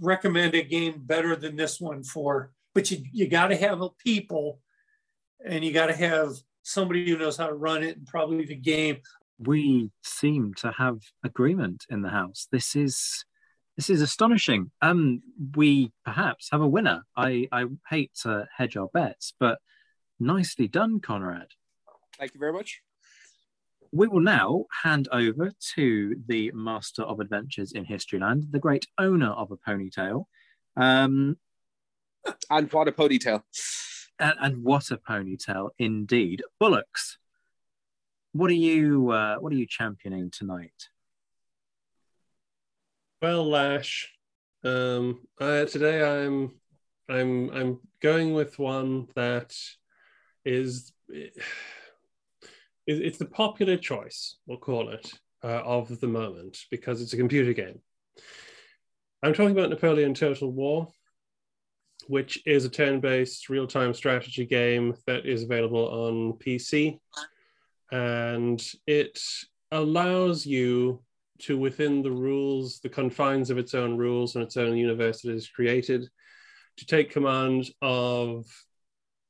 recommend a game better than this one for but you, you got to have a people and you got to have somebody who knows how to run it and probably the game. We seem to have agreement in the house. This is This is astonishing. Um, we perhaps have a winner. I, I hate to hedge our bets, but nicely done, Conrad. Thank you very much. We will now hand over to the master of adventures in Historyland, the great owner of a ponytail. Um, and what a ponytail. And, and what a ponytail indeed. Bullocks. What are you uh, what are you championing tonight? Well, Lash, um, uh, today I'm I'm I'm going with one that (sighs) is it's the popular choice, we'll call it, uh, of the moment because it's a computer game. I'm talking about Napoleon Total War, which is a turn-based real-time strategy game that is available on PC, and it allows you to, within the rules, the confines of its own rules and its own universe created, to take command of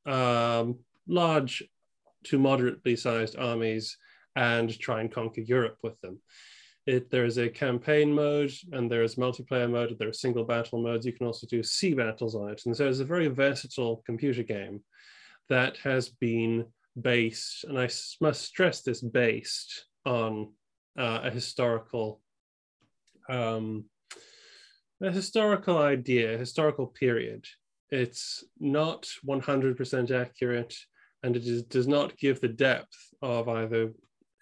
um, large to moderately sized armies and try and conquer Europe with them. It, there is a campaign mode and there is multiplayer mode, and there are single battle modes. You can also do sea battles on it. And so it's a very versatile computer game that has been based, and I must stress this, based on uh, a historical um, a historical idea, a historical period. It's not 100% accurate and it is, does not give the depth of either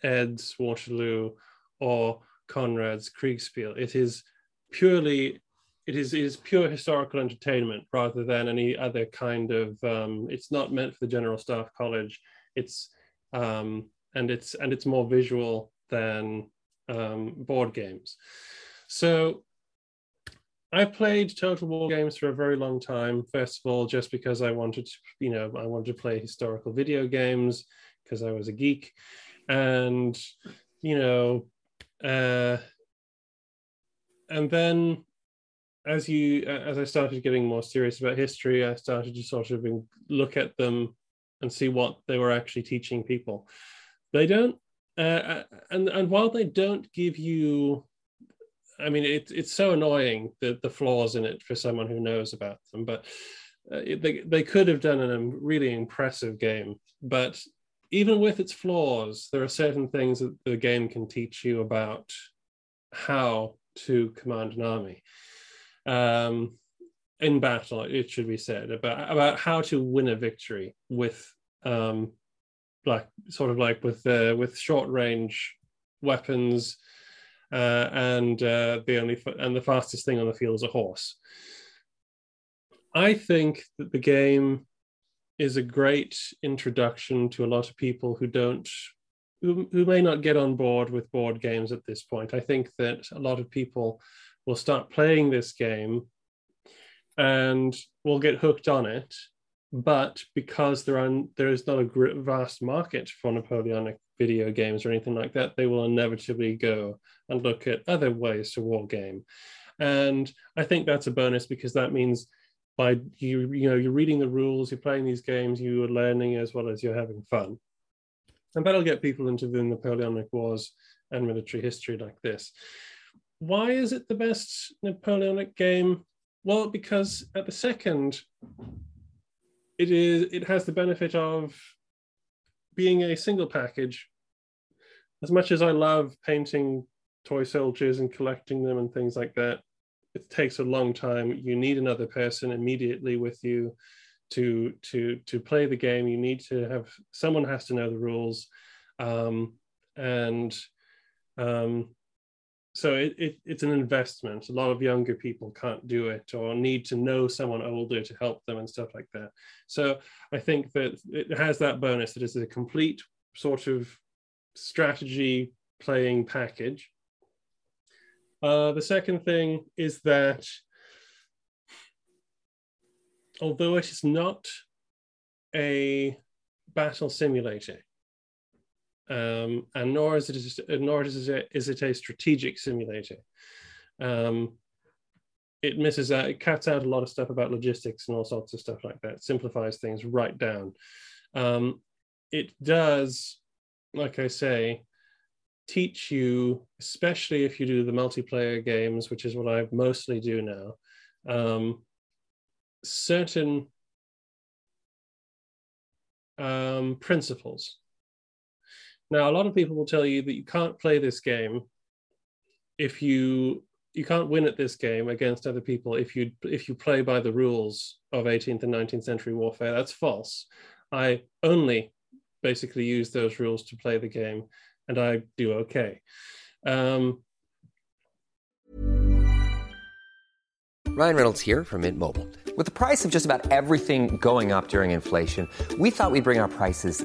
Ed's Waterloo or Conrad's Kriegspiel. It is purely it is, it is pure historical entertainment rather than any other kind of um, it's not meant for the general staff college it's um, and it's and it's more visual than um, board games so I played Total War games for a very long time. First of all, just because I wanted to, you know, I wanted to play historical video games because I was a geek, and you know, uh, and then as you as I started getting more serious about history, I started to sort of look at them and see what they were actually teaching people. They don't, uh, and and while they don't give you I mean, it, it's so annoying the the flaws in it for someone who knows about them. But uh, they they could have done a really impressive game. But even with its flaws, there are certain things that the game can teach you about how to command an army um, in battle. It should be said about about how to win a victory with um, like sort of like with uh, with short range weapons uh, and uh, the only and the fastest thing on the field is a horse. I think that the game is a great introduction to a lot of people who don't who, who may not get on board with board games at this point. I think that a lot of people will start playing this game and will get hooked on it but because there are there is not a vast market for Napoleonic video games or anything like that, they will inevitably go and look at other ways to war game. And I think that's a bonus because that means by you you know you're reading the rules, you're playing these games, you are learning as well as you're having fun. And that'll get people into the Napoleonic Wars and military history like this. Why is it the best Napoleonic game? Well, because at the second, it is it has the benefit of being a single package. As much as I love painting toy soldiers and collecting them and things like that, it takes a long time. You need another person immediately with you to to to play the game. You need to have someone has to know the rules, um, and um, so it, it, it's an investment. A lot of younger people can't do it or need to know someone older to help them and stuff like that. So I think that it has that bonus that it's a complete sort of strategy playing package. Uh, the second thing is that although it is not a battle simulator, um, and nor is it nor is it, is it a strategic simulator. Um, it misses out, it cuts out a lot of stuff about logistics and all sorts of stuff like that. simplifies things right down. Um, it does, like I say, teach you, especially if you do the multiplayer games, which is what I mostly do now, um, certain um, principles. Now, a lot of people will tell you that you can't play this game if you you can't win at this game against other people if you if you play by the rules of 18th and 19th century warfare. That's false. I only basically use those rules to play the game, and I do okay. Um, Ryan Reynolds here from Mint Mobile. With the price of just about everything going up during inflation, we thought we'd bring our prices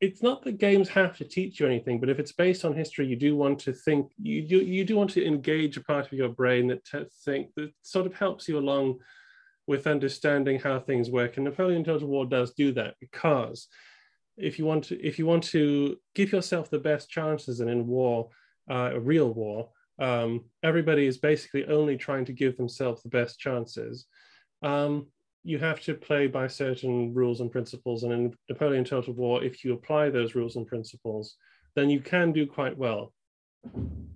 It's not that games have to teach you anything, but if it's based on history, you do want to think you do you do want to engage a part of your brain that think that sort of helps you along with understanding how things work. And Napoleon Total War does do that because if you want to if you want to give yourself the best chances and in war, uh, a real war, um, everybody is basically only trying to give themselves the best chances. Um, you have to play by certain rules and principles. And in Napoleon Total War, if you apply those rules and principles, then you can do quite well.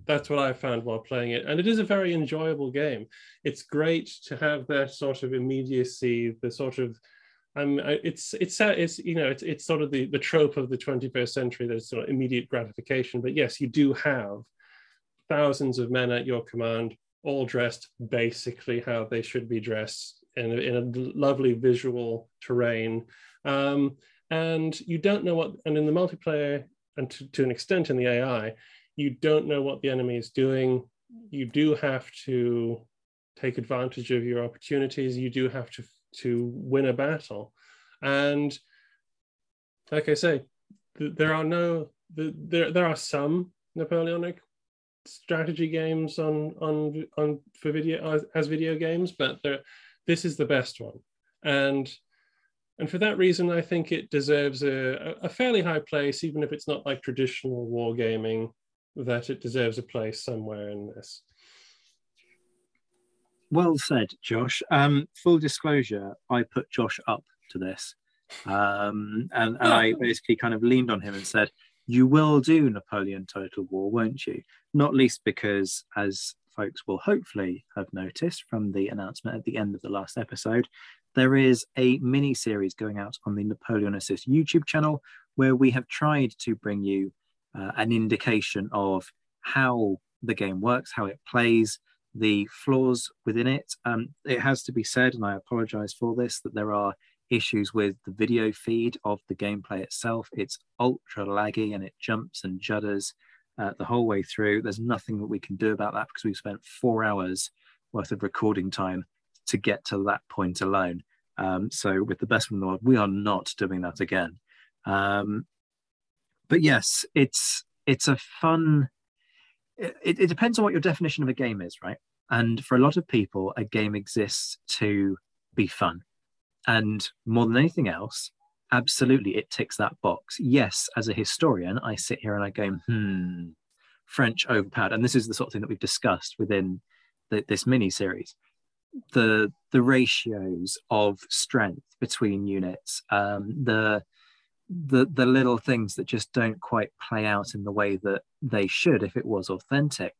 That's what I found while playing it. And it is a very enjoyable game. It's great to have that sort of immediacy, the sort of um, it's it's it's you know it's it's sort of the the trope of the 21st century that it's sort of immediate gratification. But yes, you do have thousands of men at your command, all dressed basically how they should be dressed in a, in a lovely visual terrain. Um, and you don't know what, and in the multiplayer, and to, to an extent in the AI, you don't know what the enemy is doing. You do have to take advantage of your opportunities. You do have to to win a battle, and like I say, th- there are no the, there there are some Napoleonic strategy games on on on for video as, as video games, but there this is the best one. And and for that reason, I think it deserves a, a fairly high place, even if it's not like traditional wargaming, that it deserves a place somewhere in this. Well said, Josh. Um, full disclosure, I put Josh up to this. Um, and, and I (laughs) basically kind of leaned on him and said, You will do Napoleon Total War, won't you? Not least because, as folks will hopefully have noticed from the announcement at the end of the last episode, there is a mini series going out on the Napoleonicist YouTube channel where we have tried to bring you uh, an indication of how the game works, how it plays, the flaws within it. Um, it has to be said, and I apologize for this, that there are issues with the video feed of the gameplay itself. It's ultra laggy and it jumps and judders uh, the whole way through. There's nothing that we can do about that because we've spent four hours worth of recording time to get to that point alone. Um, so, with the best of the world, we are not doing that again. Um, but yes, it's it's a fun. It, it depends on what your definition of a game is, right? And for a lot of people, a game exists to be fun. And more than anything else, absolutely it ticks that box. Yes, as a historian, I sit here and I go, hmm, French overpowered. And this is the sort of thing that we've discussed within the, this mini series. The the ratios of strength between units, um, the the the little things that just don't quite play out in the way that they should if it was authentic.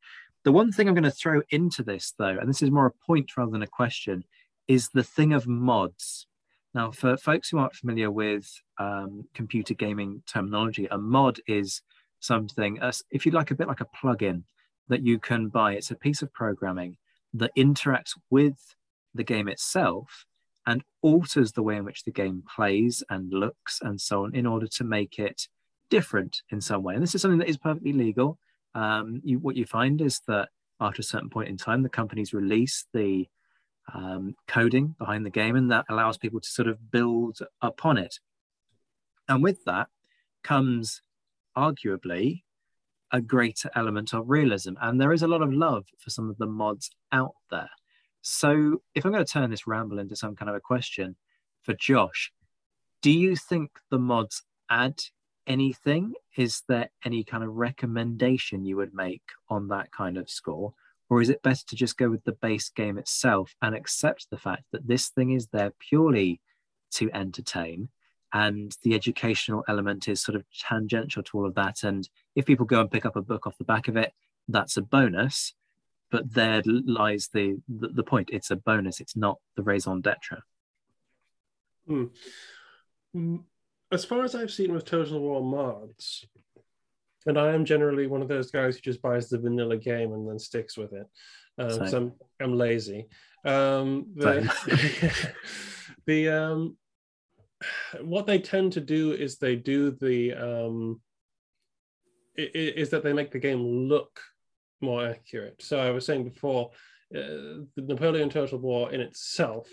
The one thing I'm going to throw into this though, and this is more a point rather than a question, is the thing of mods now, for folks who aren't familiar with um, computer gaming terminology, a mod is something, uh, if you like, a bit like a plugin. that you can buy. It's a piece of programming that interacts with the game itself and alters the way in which the game plays and looks and so on in order to make it different in some way. And this is something that is perfectly legal. Um, you, what you find is that after a certain point in time, the companies release the um, coding behind the game, and that allows people to sort of build upon it. And with that comes arguably a greater element of realism. And there is a lot of love for some of the mods out there. So, if I'm going to turn this ramble into some kind of a question for Josh, do you think the mods add anything? Is there any kind of recommendation you would make on that kind of score? Or is it better to just go with the base game itself and accept the fact that this thing is there purely to entertain and the educational element is sort of tangential to all of that? And if people go and pick up a book off the back of it, that's a bonus but there lies the, the, the point. It's a bonus. It's not the raison d'etre. Hmm. hmm. As far as I've seen with Total War mods, and I am generally one of those guys who just buys the vanilla game and then sticks with it. Um, so I'm, I'm lazy. Um, the, (laughs) the um, what they tend to do is they do the um, is that they make the game look more accurate. So I was saying before, uh, the Napoleon Total War in itself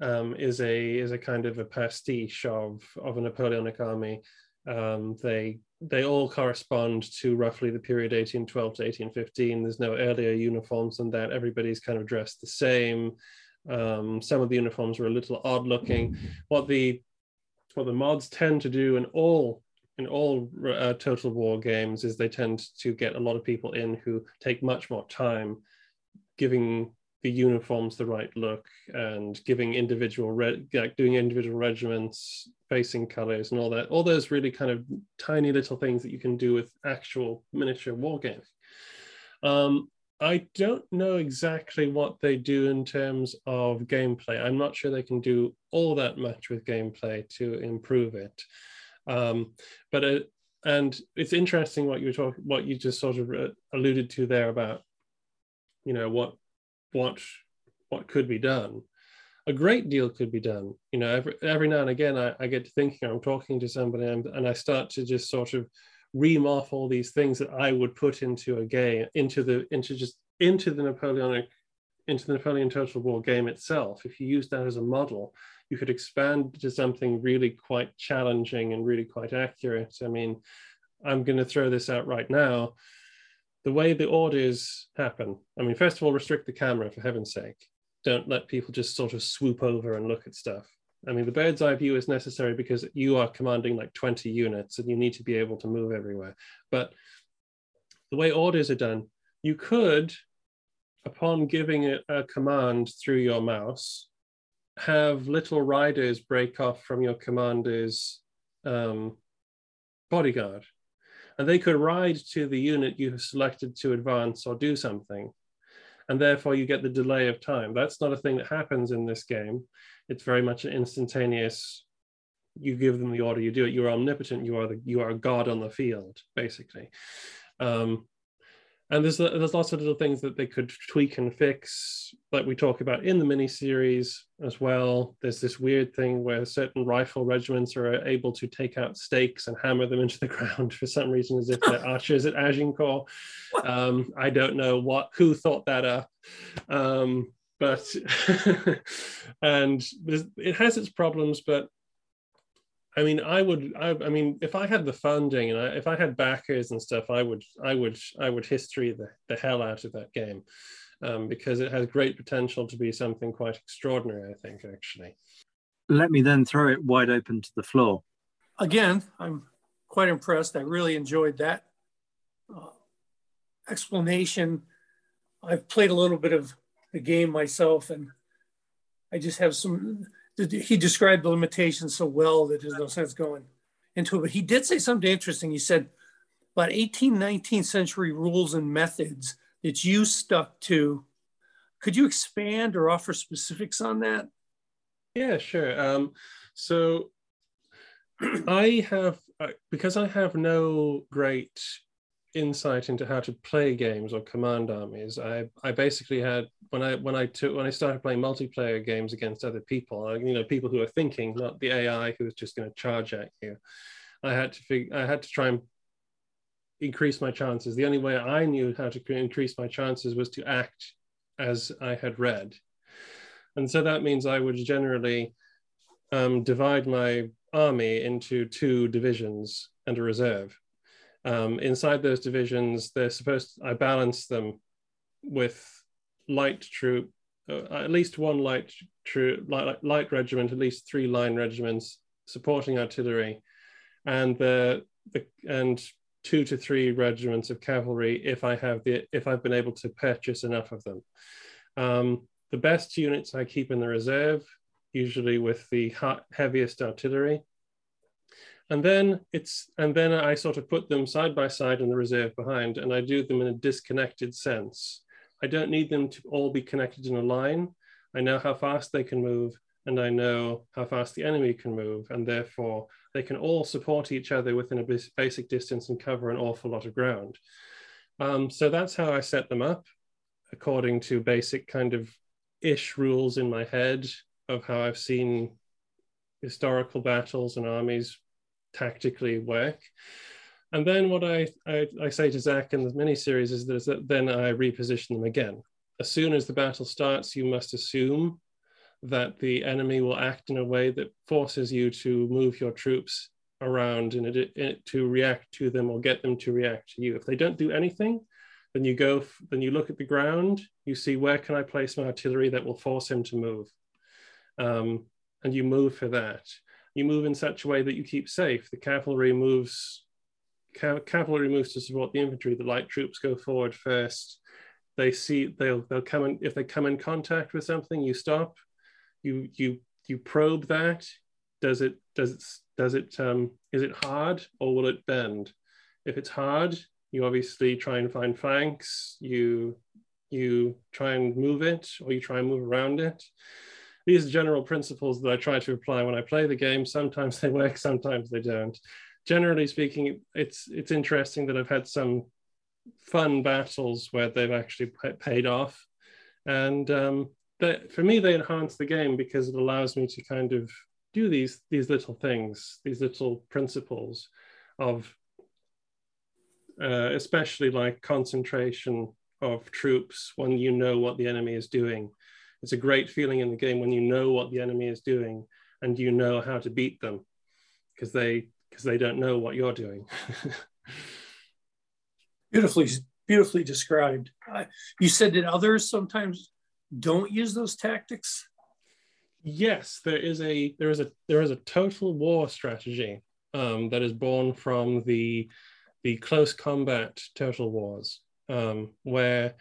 um, is a is a kind of a pastiche of of a Napoleonic army. Um, they they all correspond to roughly the period 1812 to 1815. There's no earlier uniforms than that. Everybody's kind of dressed the same. Um, some of the uniforms were a little odd looking. What the what the mods tend to do in all in all uh, total war games is they tend to get a lot of people in who take much more time giving the uniforms the right look and giving individual re- like doing individual regiments facing colors and all that. All those really kind of tiny little things that you can do with actual miniature wargaming. Um, i don't know exactly what they do in terms of gameplay. I'm not sure they can do all that much with gameplay to improve it. Um, but it, uh, and it's interesting what you were talking, what you just sort of uh, alluded to there about, you know, what what what could be done. A great deal could be done. You know, every every now and again, I, I get to thinking, I'm talking to somebody, and, and I start to just sort of ream off all these things that I would put into a game, into the into just into the Napoleonic, into the Napoleon Total War game itself. If you use that as a model, you could expand to something really quite challenging and really quite accurate. I mean, I'm going to throw this out right now. The way the orders happen, I mean, first of all, restrict the camera for heaven's sake. Don't let people just sort of swoop over and look at stuff. I mean, the bird's eye view is necessary because you are commanding like 20 units and you need to be able to move everywhere. But the way orders are done, you could, upon giving a, a command through your mouse, have little riders break off from your commander's um, bodyguard. And they could ride to the unit you have selected to advance or do something. And therefore, you get the delay of time. That's not a thing that happens in this game. It's very much an instantaneous. You give them the order, you do it. You're omnipotent. You are the you are a god on the field, basically. Um, and there's there's lots of little things that they could tweak and fix like we talk about in the mini series as well. There's this weird thing where certain rifle regiments are able to take out stakes and hammer them into the (laughs) ground for some reason as if they're (laughs) archers at agincourt. Um, i don't know what who thought that up um, but (laughs) and it has its problems but I mean, I would. I, I, mean, if I had the funding and I, if I had backers and stuff, I would. I would. I would history the, the hell out of that game um, because it has great potential to be something quite extraordinary. I think actually. Let me then throw it wide open to the floor. Again, I'm quite impressed. I really enjoyed that uh, explanation. I've played a little bit of the game myself, and I just have some he described the limitations so well that there's no sense going into it. But he did say something interesting. He said about 18, 19th century rules and methods that you stuck to. Could you expand or offer specifics on that? Yeah, sure. Um, so (clears throat) I have, uh, because I have no great insight into how to play games or command armies. I I basically had when I when I took when I started playing multiplayer games against other people, you know, people who are thinking, not the AI who is just going to charge at you. I had to figure I had to try and increase my chances. The only way I knew how to increase my chances was to act as I had read. And so that means I would generally um, divide my army into two divisions and a reserve. Um, inside those divisions, they're supposed to, I balance them with light troop, uh, at least one light troop, light, light regiment, at least three line regiments supporting artillery, and the, the and two to three regiments of cavalry if I have the if I've been able to purchase enough of them. Um, the best units I keep in the reserve, usually with the heaviest artillery. And then it's and then I sort of put them side by side in the reserve behind, and I do them in a disconnected sense. I don't need them to all be connected in a line. I know how fast they can move, and I know how fast the enemy can move, and therefore they can all support each other within a basic distance and cover an awful lot of ground. Um, so that's how I set them up, according to basic kind of ish rules in my head of how I've seen historical battles and armies tactically work. And then what I, I, I say to Zach in the miniseries is that then I reposition them again. As soon as the battle starts, you must assume that the enemy will act in a way that forces you to move your troops around in a, to react to them or get them to react to you. If they don't do anything, then you go, then you look at the ground, you see where can I place my artillery that will force him to move, um, and you move for that. You move in such a way that you keep safe. The cavalry moves, ca- cavalry moves to support the infantry. The light troops go forward first. They see they'll they'll come in if they come in contact with something, you stop you you you probe that does it does it does it um, is it hard or will it bend if it's hard you obviously try and find flanks you you try and move it or you try and move around it these are general principles that i try to apply when i play the game. Sometimes they work sometimes they don't. Generally speaking it's it's interesting that i've had some fun battles where they've actually paid off. And um, that for me they enhance the game because it allows me to kind of do these these little things, these little principles of uh, especially like concentration of troops when you know what the enemy is doing. It's a great feeling in the game when you know what the enemy is doing and you know how to beat them because they because they don't know what you're doing. (laughs) beautifully beautifully described. Uh, you said that others sometimes don't use those tactics? Yes, there is a there is a there is a total war strategy um, that is born from the the close combat total wars, um, where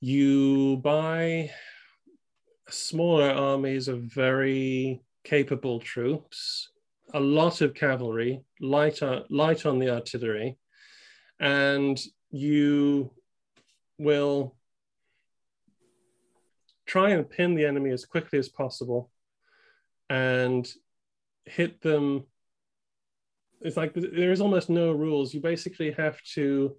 you buy smaller armies of very capable troops, a lot of cavalry, light light on the artillery, and you will try and pin the enemy as quickly as possible and hit them. It's like there is almost no rules. You basically have to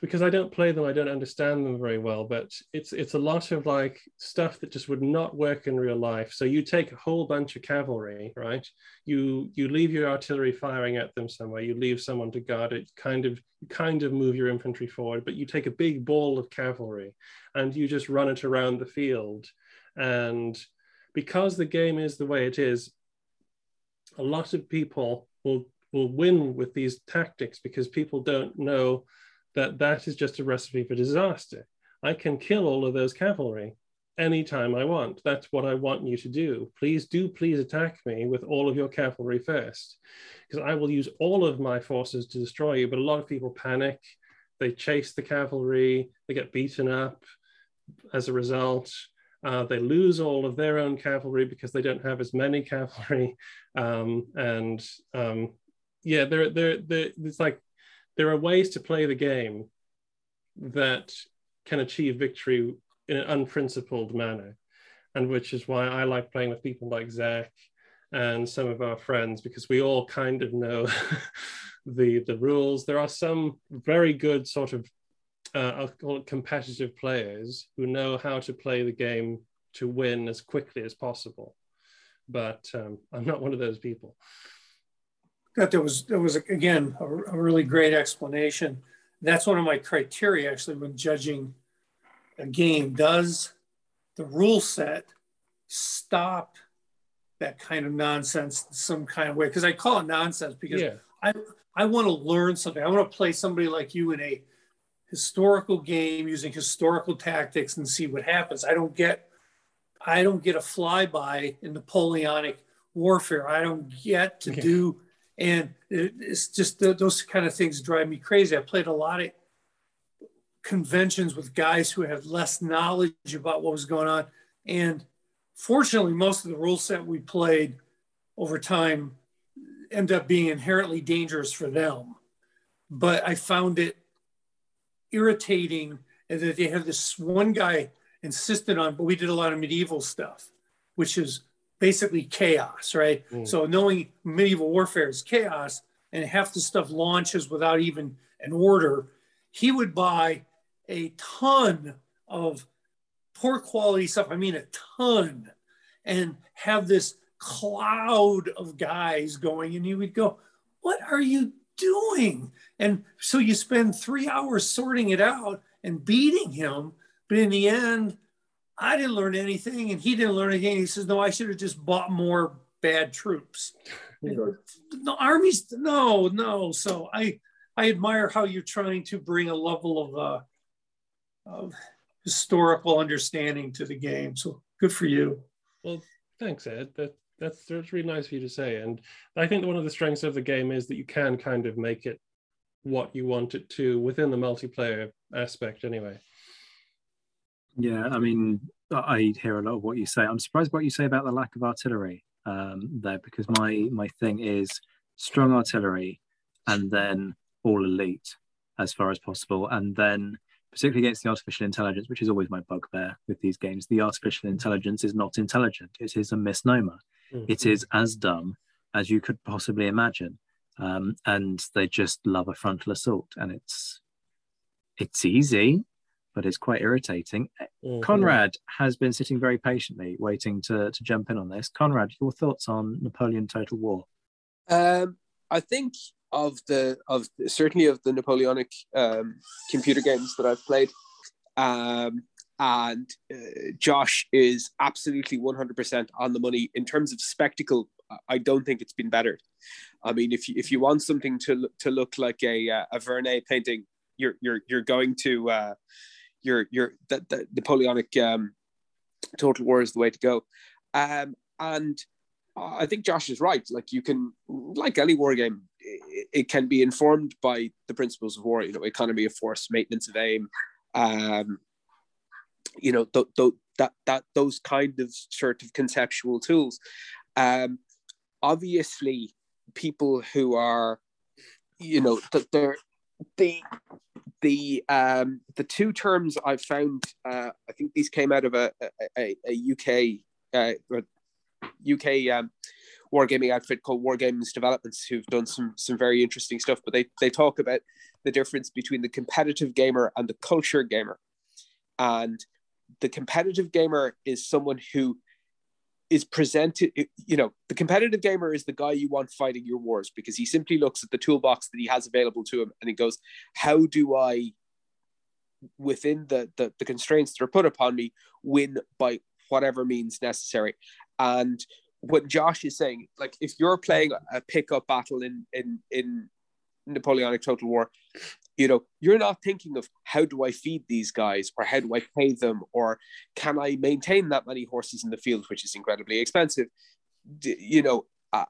because I don't play them, I don't understand them very well. But it's it's a lot of like stuff that just would not work in real life. So you take a whole bunch of cavalry, right? You you leave your artillery firing at them somewhere. You leave someone to guard it. Kind of kind of move your infantry forward, but you take a big ball of cavalry, and you just run it around the field. And because the game is the way it is, a lot of people will will win with these tactics because people don't know that that is just a recipe for disaster. I can kill all of those cavalry anytime I want. That's what I want you to do. Please do please attack me with all of your cavalry first, because I will use all of my forces to destroy you. But a lot of people panic. They chase the cavalry. They get beaten up. As a result, uh, they lose all of their own cavalry because they don't have as many cavalry. (laughs) Um, and um, yeah, they're, they're, they're, it's like there are ways to play the game that can achieve victory in an unprincipled manner, and which is why I like playing with people like Zach and some of our friends because we all kind of know (laughs) the the rules. There are some very good sort of uh, I'll call it competitive players who know how to play the game to win as quickly as possible. But um, I'm not one of those people. That there was there was again a, a really great explanation. That's one of my criteria actually when judging a game. Does the rule set stop that kind of nonsense in some kind of way? Because I call it nonsense because yeah. I I want to learn something. I want to play somebody like you in a historical game using historical tactics and see what happens. I don't get I don't get a flyby in Napoleonic warfare. I don't get to do, and it's just those kind of things drive me crazy. I played a lot of conventions with guys who had less knowledge about what was going on, and fortunately, most of the rule set we played over time end up being inherently dangerous for them. But I found it irritating that they have this one guy insisted on, but we did a lot of medieval stuff, which is basically chaos, right? Mm. So knowing medieval warfare is chaos and half the stuff launches without even an order, he would buy a ton of poor quality stuff. I mean, a ton, and have this cloud of guys going, and you would go, What are you doing? And so you spend three hours sorting it out and beating him. But in the end, I didn't learn anything and he didn't learn anything. He says, No, I should have just bought more bad troops. the armies, no, no. So I I admire how you're trying to bring a level of uh, of historical understanding to the game. So good for you. Well, thanks, Ed. That that's that's really nice for you to say. And I think one of the strengths of the game is that you can kind of make it what you want it to within the multiplayer aspect, anyway. Yeah, I mean, I hear a lot of what you say. I'm surprised what you say about the lack of artillery um, there, because my my thing is strong artillery, and then all elite as far as possible, and then particularly against the artificial intelligence, which is always my bugbear with these games. The artificial intelligence is not intelligent; it is a misnomer. Mm-hmm. It is as dumb as you could possibly imagine, um, and they just love a frontal assault, and it's it's easy, but it's quite irritating. Mm-hmm. Conrad has been sitting very patiently, waiting to to jump in on this. Conrad, your thoughts on Napoleon Total War? Um, I think of the of certainly of the Napoleonic um, computer games that I've played. Um, and uh, Josh is absolutely 100% on the money in terms of spectacle. I don't think it's been better. I mean, if you if you want something to to look like a uh, a Vernet painting, you're you're you're going to uh, you're you're the, the Napoleonic um, Total War is the way to go. Um, and I think Josh is right. Like you can, like any war game, it, it can be informed by the principles of war. You know, economy of force, maintenance of aim, um, you know th- th- that that those kind of sort of conceptual tools um obviously people who are you know that they're the the um the two terms i found uh i think these came out of a a, a uk uh uk um wargaming outfit called wargames developments who've done some some very interesting stuff but they they talk about the difference between the competitive gamer and the culture gamer. And the competitive gamer is someone who is presented you know the competitive gamer is the guy you want fighting your wars because he simply looks at the toolbox that he has available to him and he goes how do i within the the, the constraints that are put upon me win by whatever means necessary? And what josh is saying like if you're playing a pickup battle in in in napoleonic total war you know you're not thinking of how do i feed these guys or how do i pay them or can i maintain that many horses in the field which is incredibly expensive you know uh,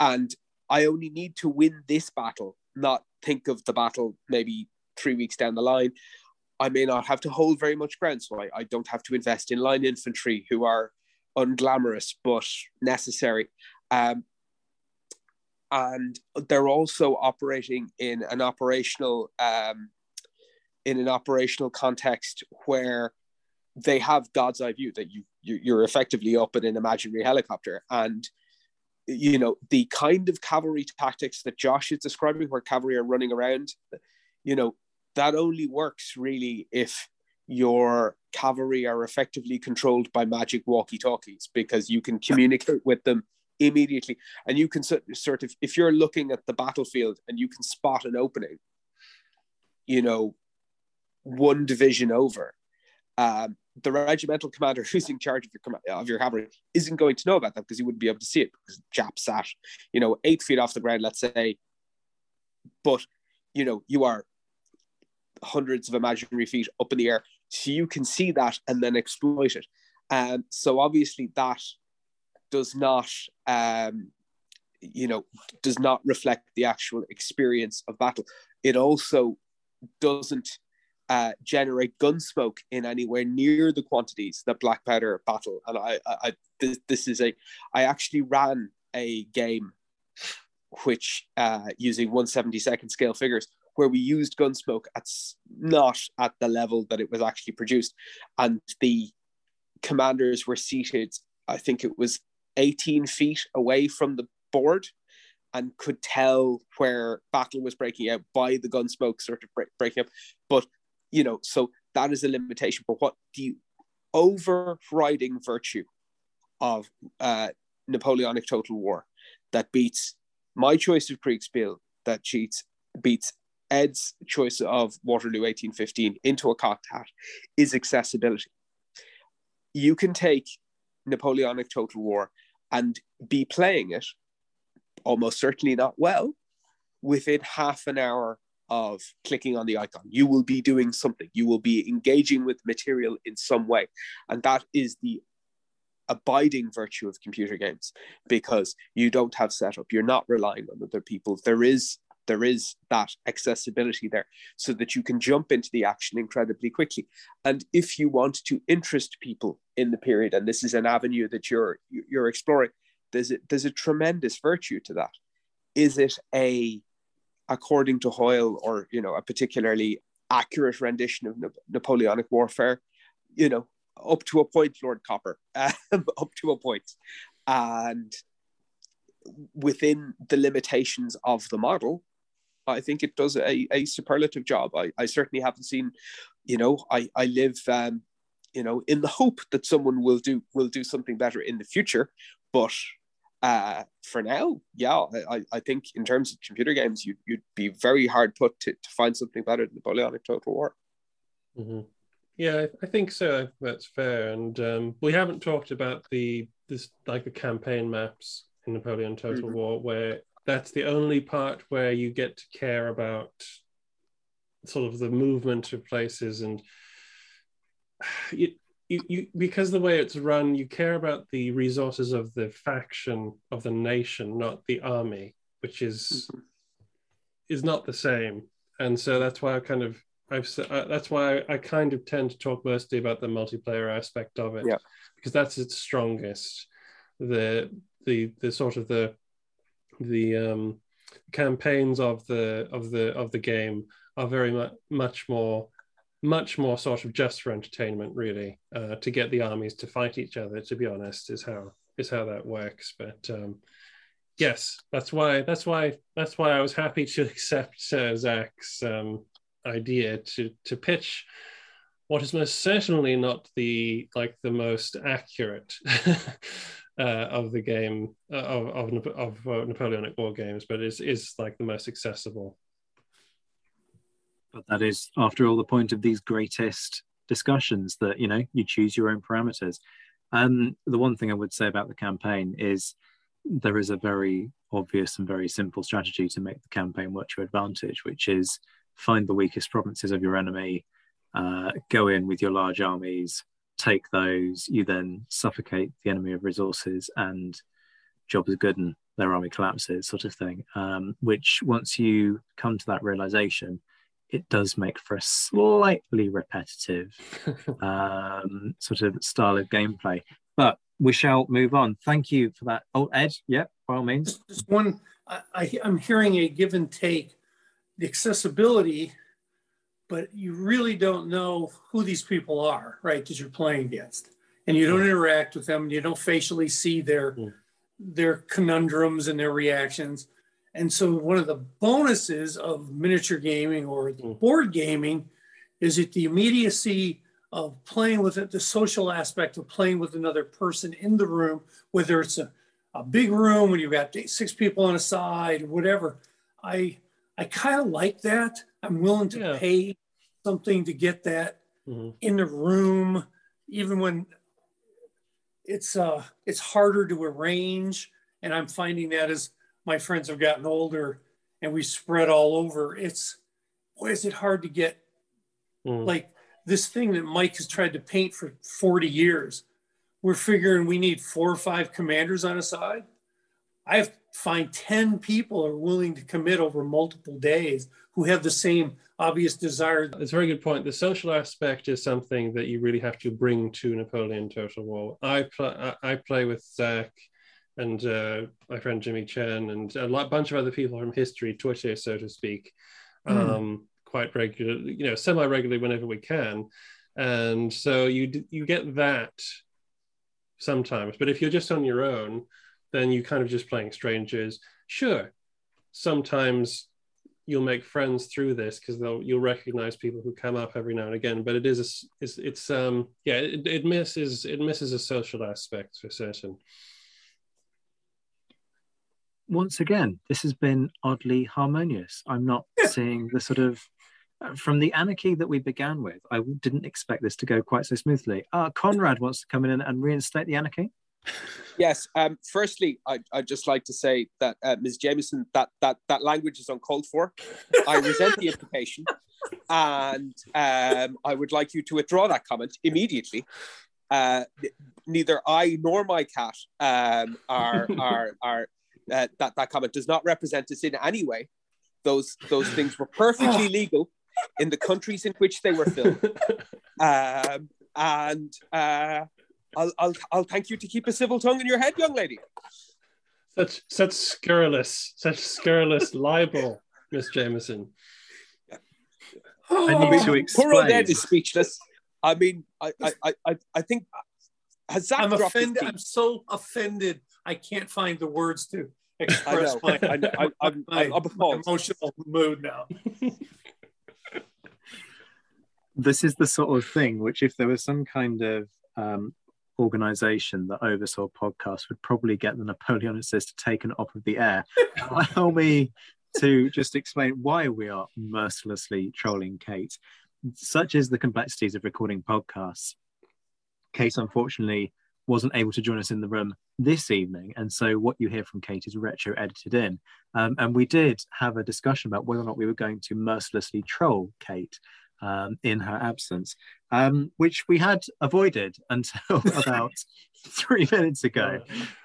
and i only need to win this battle not think of the battle maybe three weeks down the line. I may not have to hold very much ground so i, I don't have to invest in line infantry who are unglamorous but necessary. Um, and they're also operating in an operational um, in an operational context where they have God's eye view that you, you are effectively up in an imaginary helicopter, and you know the kind of cavalry tactics that Josh is describing, where cavalry are running around, you know that only works really if your cavalry are effectively controlled by magic walkie talkies because you can communicate with them immediately and you can sort of if you're looking at the battlefield and you can spot an opening you know one division over um, the regimental commander (laughs) who's in charge of your of your cavalry isn't going to know about that because he wouldn't be able to see it because Jap sat, you know, eight feet off the ground, let's say. But you know, you are hundreds of imaginary feet up in the air, so you can see that and then exploit it. And um, so obviously that does not, um, you know, does not reflect the actual experience of battle. It also doesn't uh, generate gun smoke in anywhere near the quantities that black powder battle. And I, I, I this, this, is a, I actually ran a game which uh, using 172nd scale figures where we used gun smoke at not at the level that it was actually produced, and the commanders were seated. I think it was 18 feet away from the board and could tell where battle was breaking out by the gun smoke sort of break, breaking up. But you know, so that is a limitation. But what the overriding virtue of uh, Napoleonic total war that beats my choice of Kriegsspiel that cheats beats Ed's choice of Waterloo 1815 into a cocked hat is accessibility. You can take Napoleonic Total War and be playing it, almost certainly not well, within half an hour of clicking on the icon. You will be doing something. You will be engaging with material in some way. And that is the abiding virtue of computer games because you don't have setup. You're not relying on other people. There is there is that accessibility there so that you can jump into the action incredibly quickly. And if you want to interest people in the period and this is an avenue that you're you're exploring there's a, there's a tremendous virtue to that. Is it a according to Hoyle, or you know, a particularly accurate rendition of Napoleonic warfare, you know, up to a point, Lord Copper, (laughs) um, up to a point, and within the limitations of the model, I think it does a, a superlative job. I, I certainly haven't seen, you know, I I live, um, you know, in the hope that someone will do will do something better in the future, but uh, for now, yeah, I, I think in terms of computer games, you'd, you'd be very hard put to, to find something better than Napoleonic Total War. Mm-hmm. Yeah, I think so. That's fair. And um, we haven't talked about the this like the campaign maps in Napoleon Total mm-hmm. War, where that's the only part where you get to care about sort of the movement of places and it, you, you because the way it's run, you care about the resources of the faction of the nation, not the army, which is mm-hmm. is not the same. And so that's why I kind of I've uh, that's why I, I, kind of tend to talk mostly about the multiplayer aspect of it, yeah. because that's its strongest. The the the sort of the the um, campaigns of the of the of the game are very much much more much more sort of just for entertainment, really, uh, to get the armies to fight each other. To be honest, is how is how that works. But um, yes, that's why that's why that's why I was happy to (laughs) accept uh, Zach's um, idea to to pitch what is most certainly not the like the most accurate (laughs) uh, of the game uh, of of, of uh, Napoleonic war games, but is is like the most accessible but that is, after all, the point of these greatest discussions that you know you choose your own parameters. Um, the one thing I would say about the campaign is there is a very obvious and very simple strategy to make the campaign work to your advantage, which is find the weakest provinces of your enemy, uh, go in with your large armies, take those, you then suffocate the enemy of resources, and job is good and their army collapses, sort of thing. Um, which once you come to that realization, it does make for a slightly repetitive (laughs) um, sort of style of gameplay. But we shall move on. Thank you for that. Oh, Ed, yeah, by all means. Just one, I, am hearing a give and take, the accessibility, but you really don't know who these people are, right? That you're playing against, and you don't interact with them, and you don't facially see their mm. their conundrums and their reactions. And so one of the bonuses of miniature gaming or board gaming is that the immediacy of playing with it, the social aspect of playing with another person in the room, whether it's a, a big room when you've got six people on a side or whatever. I I kind of like that. I'm willing to Yeah. pay something to get that Mhm. in the room, even when it's uh it's harder to arrange. And I'm finding that as my friends have gotten older and we spread all over, it's boy, is it hard to get Mm. like this thing that Mike has tried to paint for 40 years. We're figuring we need four or five commanders on a side. I have find 10 people are willing to commit over multiple days who have the same obvious desire. It's a very good point. The social aspect is something that you really have to bring to Napoleon Total War. I play, I play with Zach and uh, my friend Jimmy Chen and a lot, bunch of other people from history, Twitter, so to speak, Hmm. um, quite regularly, you know, semi regularly whenever we can. And so you you get that sometimes. But if you're just on your own, then you kind of just playing strangers. Sure, sometimes you'll make friends through this because they'll you'll recognize people who come up every now and again. But it is a it's, it's um yeah it, it misses it misses a social aspect for certain. once again, this has been oddly harmonious. I'm not seeing the sort of uh, from the anarchy that we began with. I didn't expect this to go quite so smoothly. Uh, Conrad wants to come in and, and reinstate the anarchy. Yes. Um, firstly, I, I'd just like to say that uh, Ms. Jamieson, that that that language is uncalled for. I resent the implication, and um, I would like you to withdraw that comment immediately. Uh, neither I nor my cat um, are are are uh, that that comment does not represent us in any way. Those those things were perfectly (sighs) legal in the countries in which they were filmed, um, and. Uh, I'll, I'll, I'll thank you to keep a civil tongue in your head, young lady. Such such scurrilous such scurrilous (laughs) libel, Miss Jamieson. I need to Poor old Ed is speechless. I mean, I, I, I- I, I think has Zach I'm offended. I'm so offended. I can't find the words to I express know. my, I, know. I, I'm, I'm, my, I'm my emotional mood now. (laughs) This is the sort of thing which, if there was some kind of um, organization that oversaw podcasts, would probably get the Napoleonicists taken off of the air. (laughs) Allow me to just explain why we are mercilessly trolling Kate. Such is the complexities of recording podcasts. Kate, unfortunately, wasn't able to join us in the room this evening. And so what you hear from Kate is retro edited in. Um, and we did have a discussion about whether or not we were going to mercilessly troll Kate um, in her absence, um, which we had avoided (laughs) until (laughs) about three minutes ago.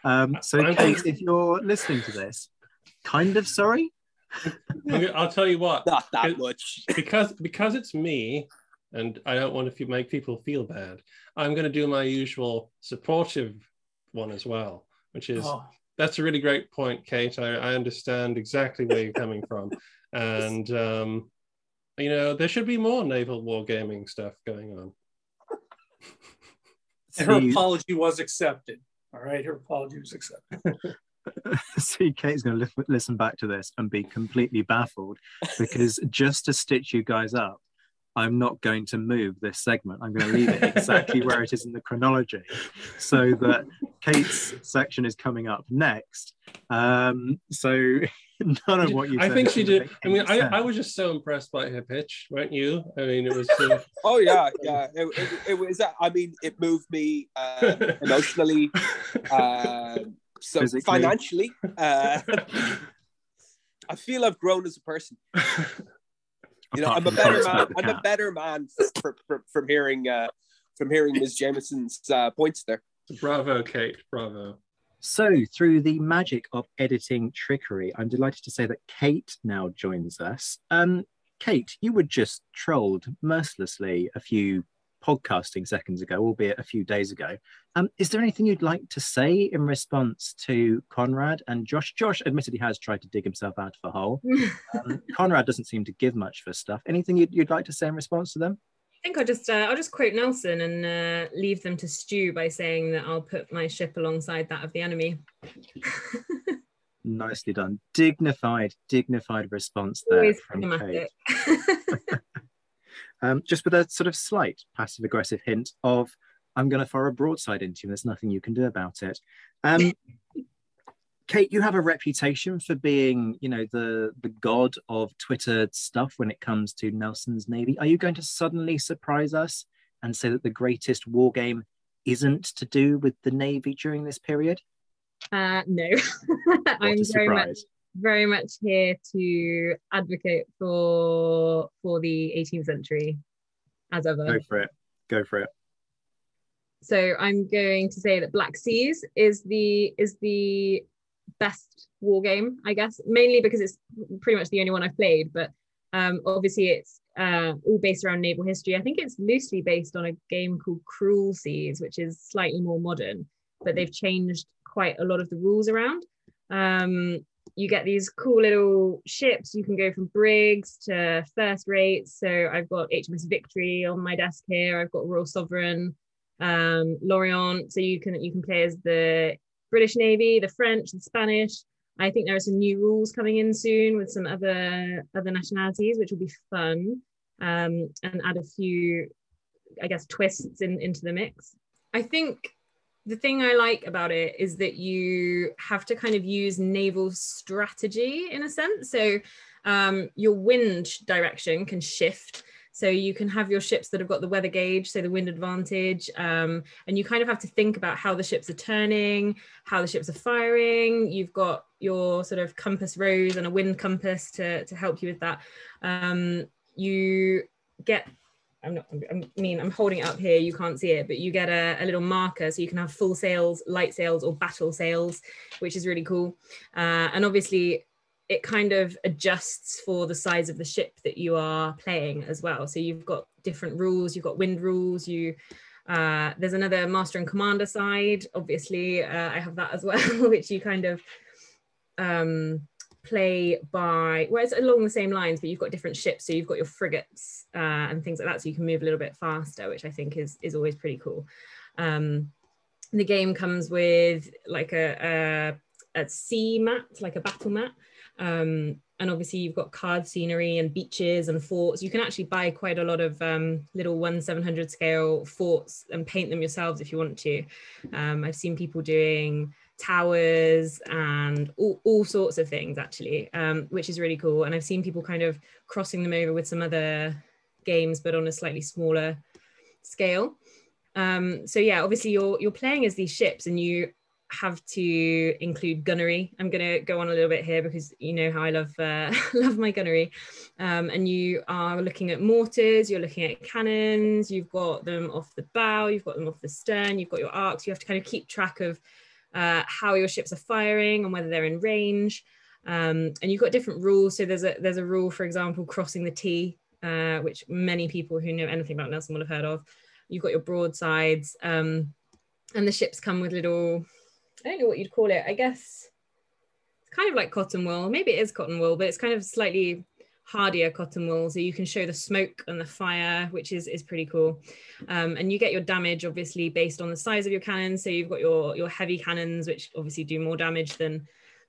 Um, so, Kate, if you're listening to this, kind of sorry. I'm gonna- I'll tell you what. Not that much. because because it's me and I don't want to make people feel bad. I'm going to do my usual supportive one as well, which is Oh, that's a really great point, Kate. I, I understand exactly where you're coming from, (laughs) and um, you know there should be more naval wargaming stuff going on. and (laughs) her apology was accepted. All right, her apology was accepted. (laughs) see Kate's going to li- listen back to this and be completely baffled because just to stitch you guys up, I'm not going to move this segment. I'm going to leave it exactly where it is in the chronology so that Kate's section is coming up next. Um, so (laughs) none of what you I think she did. I mean, any I, I was just so impressed by her pitch, weren't you? I mean, it was. Uh, (laughs) Oh yeah, yeah. It, it, it was. I mean, it moved me uh, emotionally, um, so Physically. financially. Uh, (laughs) I feel I've grown as a person. You know, I'm a better man. I'm a better man from, from, from hearing uh, from hearing Ms. Jamieson's uh, points there. bravo, Kate. Bravo. So, through the magic of editing trickery, I'm delighted to say that Kate now joins us. Um, Kate, you were just trolled mercilessly a few podcasting seconds ago, albeit a few days ago. Um, is there anything you'd like to say in response to Conrad and Josh? Josh admittedly has tried to dig himself out of a hole. (laughs) Um, Conrad doesn't seem to give much for stuff. Anything you'd, you'd like to say in response to them? Think I'll just uh, I'll just quote Nelson and uh, leave them to stew by saying that I'll put my ship alongside that of the enemy. (laughs) Nicely done. Dignified, dignified response there Always from. Kate. (laughs) (laughs) um, just with a sort of slight passive aggressive hint of, I'm going to fire a broadside into you. And there's nothing you can do about it. Um, Kate, you have a reputation for being, you know, the the god of Twitter stuff when it comes to Nelson's Navy. Are you going to suddenly surprise us and say that the greatest war game isn't to do with the Navy during this period? Uh, no, (laughs) I'm very much very much here to advocate for for the 18th century as ever. Go for it. Go for it. So I'm going to say that Black Seas is the is the best war game, I guess, mainly because it's pretty much the only one I've played. But um, obviously, it's uh, all based around naval history. I think it's loosely based on a game called Cruel Seas, which is slightly more modern, but they've changed quite a lot of the rules around. Um, you get these cool little ships. You can go from brigs to first rates. So I've got HMS Victory on my desk here. I've got Royal Sovereign, um, L'Orient. So you can you can play as the British Navy, the French, the Spanish. I think there are some new rules coming in soon with some other other nationalities, which will be fun um, and add a few, I guess, twists in, into the mix. I think the thing I like about it is that you have to kind of use naval strategy in a sense. So um, your wind direction can shift. So you can have your ships that have got the weather gauge, so the wind advantage, um, and you kind of have to think about how the ships are turning, how the ships are firing. You've got your sort of compass rose and a wind compass to, to help you with that. Um, you get I'm not, I mean, I'm holding it up here, you can't see it, but you get a, a little marker so you can have full sails, light sails, or battle sails, which is really cool. Uh, and obviously, it kind of adjusts for the size of the ship that you are playing as well. So you've got different rules, you've got wind rules, you uh, there's another master and commander side. Obviously, uh, I have that as (laughs) well, which you kind of um, play by well it's along the same lines but you've got different ships so you've got your frigates uh, and things like that so you can move a little bit faster which i think is is always pretty cool um, the game comes with like a, a, a sea mat like a battle mat um, and obviously you've got card scenery and beaches and forts. You can actually buy quite a lot of um, little 1 700 scale forts and paint them yourselves if you want to. Um, i've seen people doing towers and all, all sorts of things actually um, which is really cool. And i've seen people kind of crossing them over with some other games but on a slightly smaller scale. Um, so yeah obviously you're you're playing as these ships and you have to include gunnery i'm going to go on a little bit here because you know how i love uh, (laughs) love my gunnery um, and you are looking at mortars you're looking at cannons you've got them off the bow you've got them off the stern you've got your arcs you have to kind of keep track of uh, how your ships are firing and whether they're in range. Um, and you've got different rules. So there's a there's a rule, for example, crossing the T, uh, which many people who know anything about Nelson will have heard of. You've got your broadsides, um, and the ships come with little I don't know what you'd call it. I guess it's kind of like cotton wool. Maybe it is cotton wool, but it's kind of slightly hardier cotton wool so you can show the smoke and the fire which is is pretty cool. Um, and you get your damage obviously based on the size of your cannons so you've got your your heavy cannons which obviously do more damage than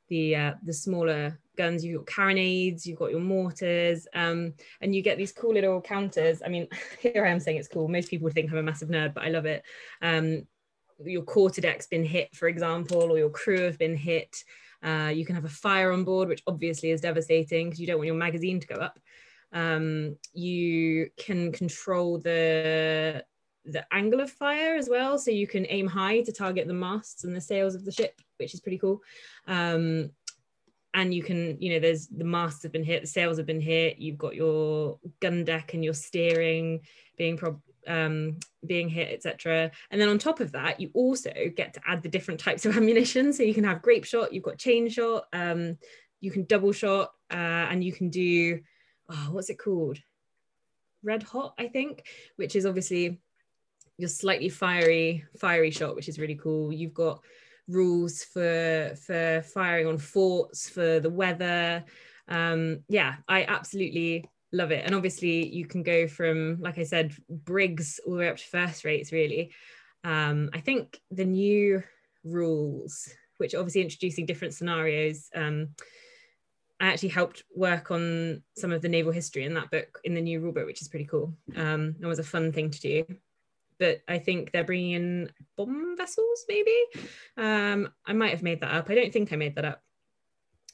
the uh, the smaller guns. You've got carronades you've got your mortars um, and you get these cool little counters. I mean (laughs) here i am saying it's cool. Most people would think i'm a massive nerd but i love it. Um, your quarter deck's been hit for example or your crew have been hit uh, you can have a fire on board, which obviously is devastating because you don't want your magazine to go up. Um, you can control the the angle of fire as well, so you can aim high to target the masts and the sails of the ship, which is pretty cool. Um, and you can, you know, there's the masts have been hit, the sails have been hit. You've got your gun deck and your steering being prob- um, being hit, etc. And then on top of that, you also get to add the different types of (laughs) ammunition. So you can have grape shot, you've got chain shot, um, you can double shot, uh, and you can do oh, what's it called? Red hot, I think, which is obviously your slightly fiery, fiery shot, which is really cool. You've got rules for for firing on forts, for the weather. Um, yeah, I absolutely love it. And obviously, you can go from, like I said, brigs all the way up to first rates, really. Um, I think the new rules, which obviously introducing different scenarios, um, I actually helped work on some of the naval history in that book, in the new rule book, which is pretty cool. Um, it was a fun thing to do. But I think they're bringing in bomb vessels, maybe. Um, I might have made that up. I don't think I made that up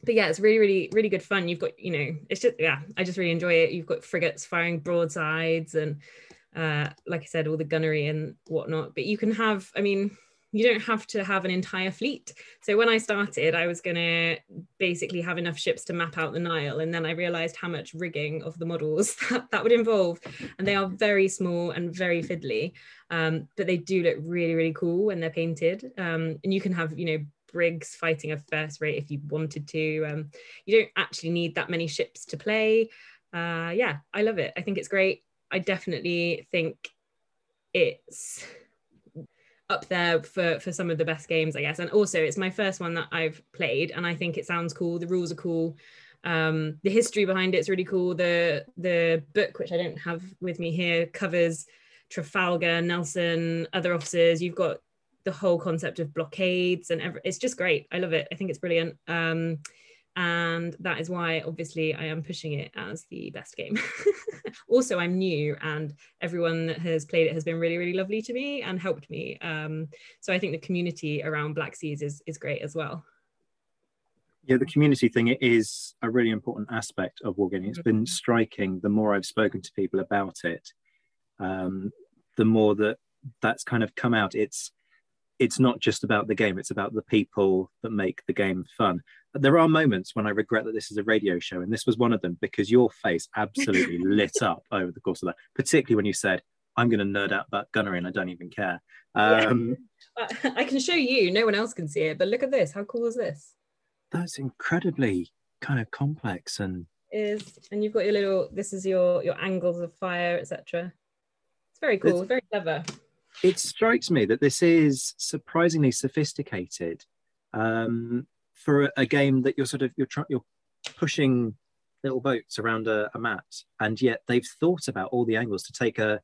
but yeah, it's really, really, really good fun. You've got, you know, it's just yeah, I just really enjoy it. You've got frigates firing broadsides and uh, like I said, all the gunnery and whatnot. But you can have, I mean, you don't have to have an entire fleet. So when I started, I was gonna basically have enough ships to map out the Nile, and then I realized how much rigging of the models (laughs) that, that would involve, and they are very small and very fiddly, um, but they do look really, really cool when they're painted. Um, and you can have, you know, brigs fighting a first rate if you wanted to. Um, you don't actually need that many ships to play. Uh, yeah, I love it. I think it's great. I definitely think it's up there for for some of the best games, I guess. And also, it's my first one that I've played, and I think it sounds cool. The rules are cool. Um, the history behind it's really cool. The the book, which I don't have with me here, covers Trafalgar, Nelson, other officers. You've got the whole concept of blockades and every, it's just great. I love it. I think it's brilliant. Um, and that is why obviously I am pushing it as the best game. (laughs) also, I'm new and everyone that has played it has been really, really lovely to me and helped me. Um, so I think the community around Black Seas is, is great as well. Yeah, the community thing is a really important aspect of wargaming. It's been mm-hmm. striking the more I've spoken to people about it, um, the more that that's kind of come out. It's it's not just about the game, it's about the people that make the game fun. There are moments when I regret that this is a radio show, and this was one of them because your face absolutely (laughs) lit up over the course of that, particularly when you said, I'm going to nerd out about gunnery and I don't even care. Um, yeah. I can show you, no one else can see it, but look at this. How cool is this? That's incredibly kind of complex and is and you've got your little this is your your angles of fire etc it's very cool it's, very clever it strikes me that this is surprisingly sophisticated um, for a, a, game that you're sort of you're trying you're pushing little boats around a, a, mat, and yet they've thought about all the angles to take a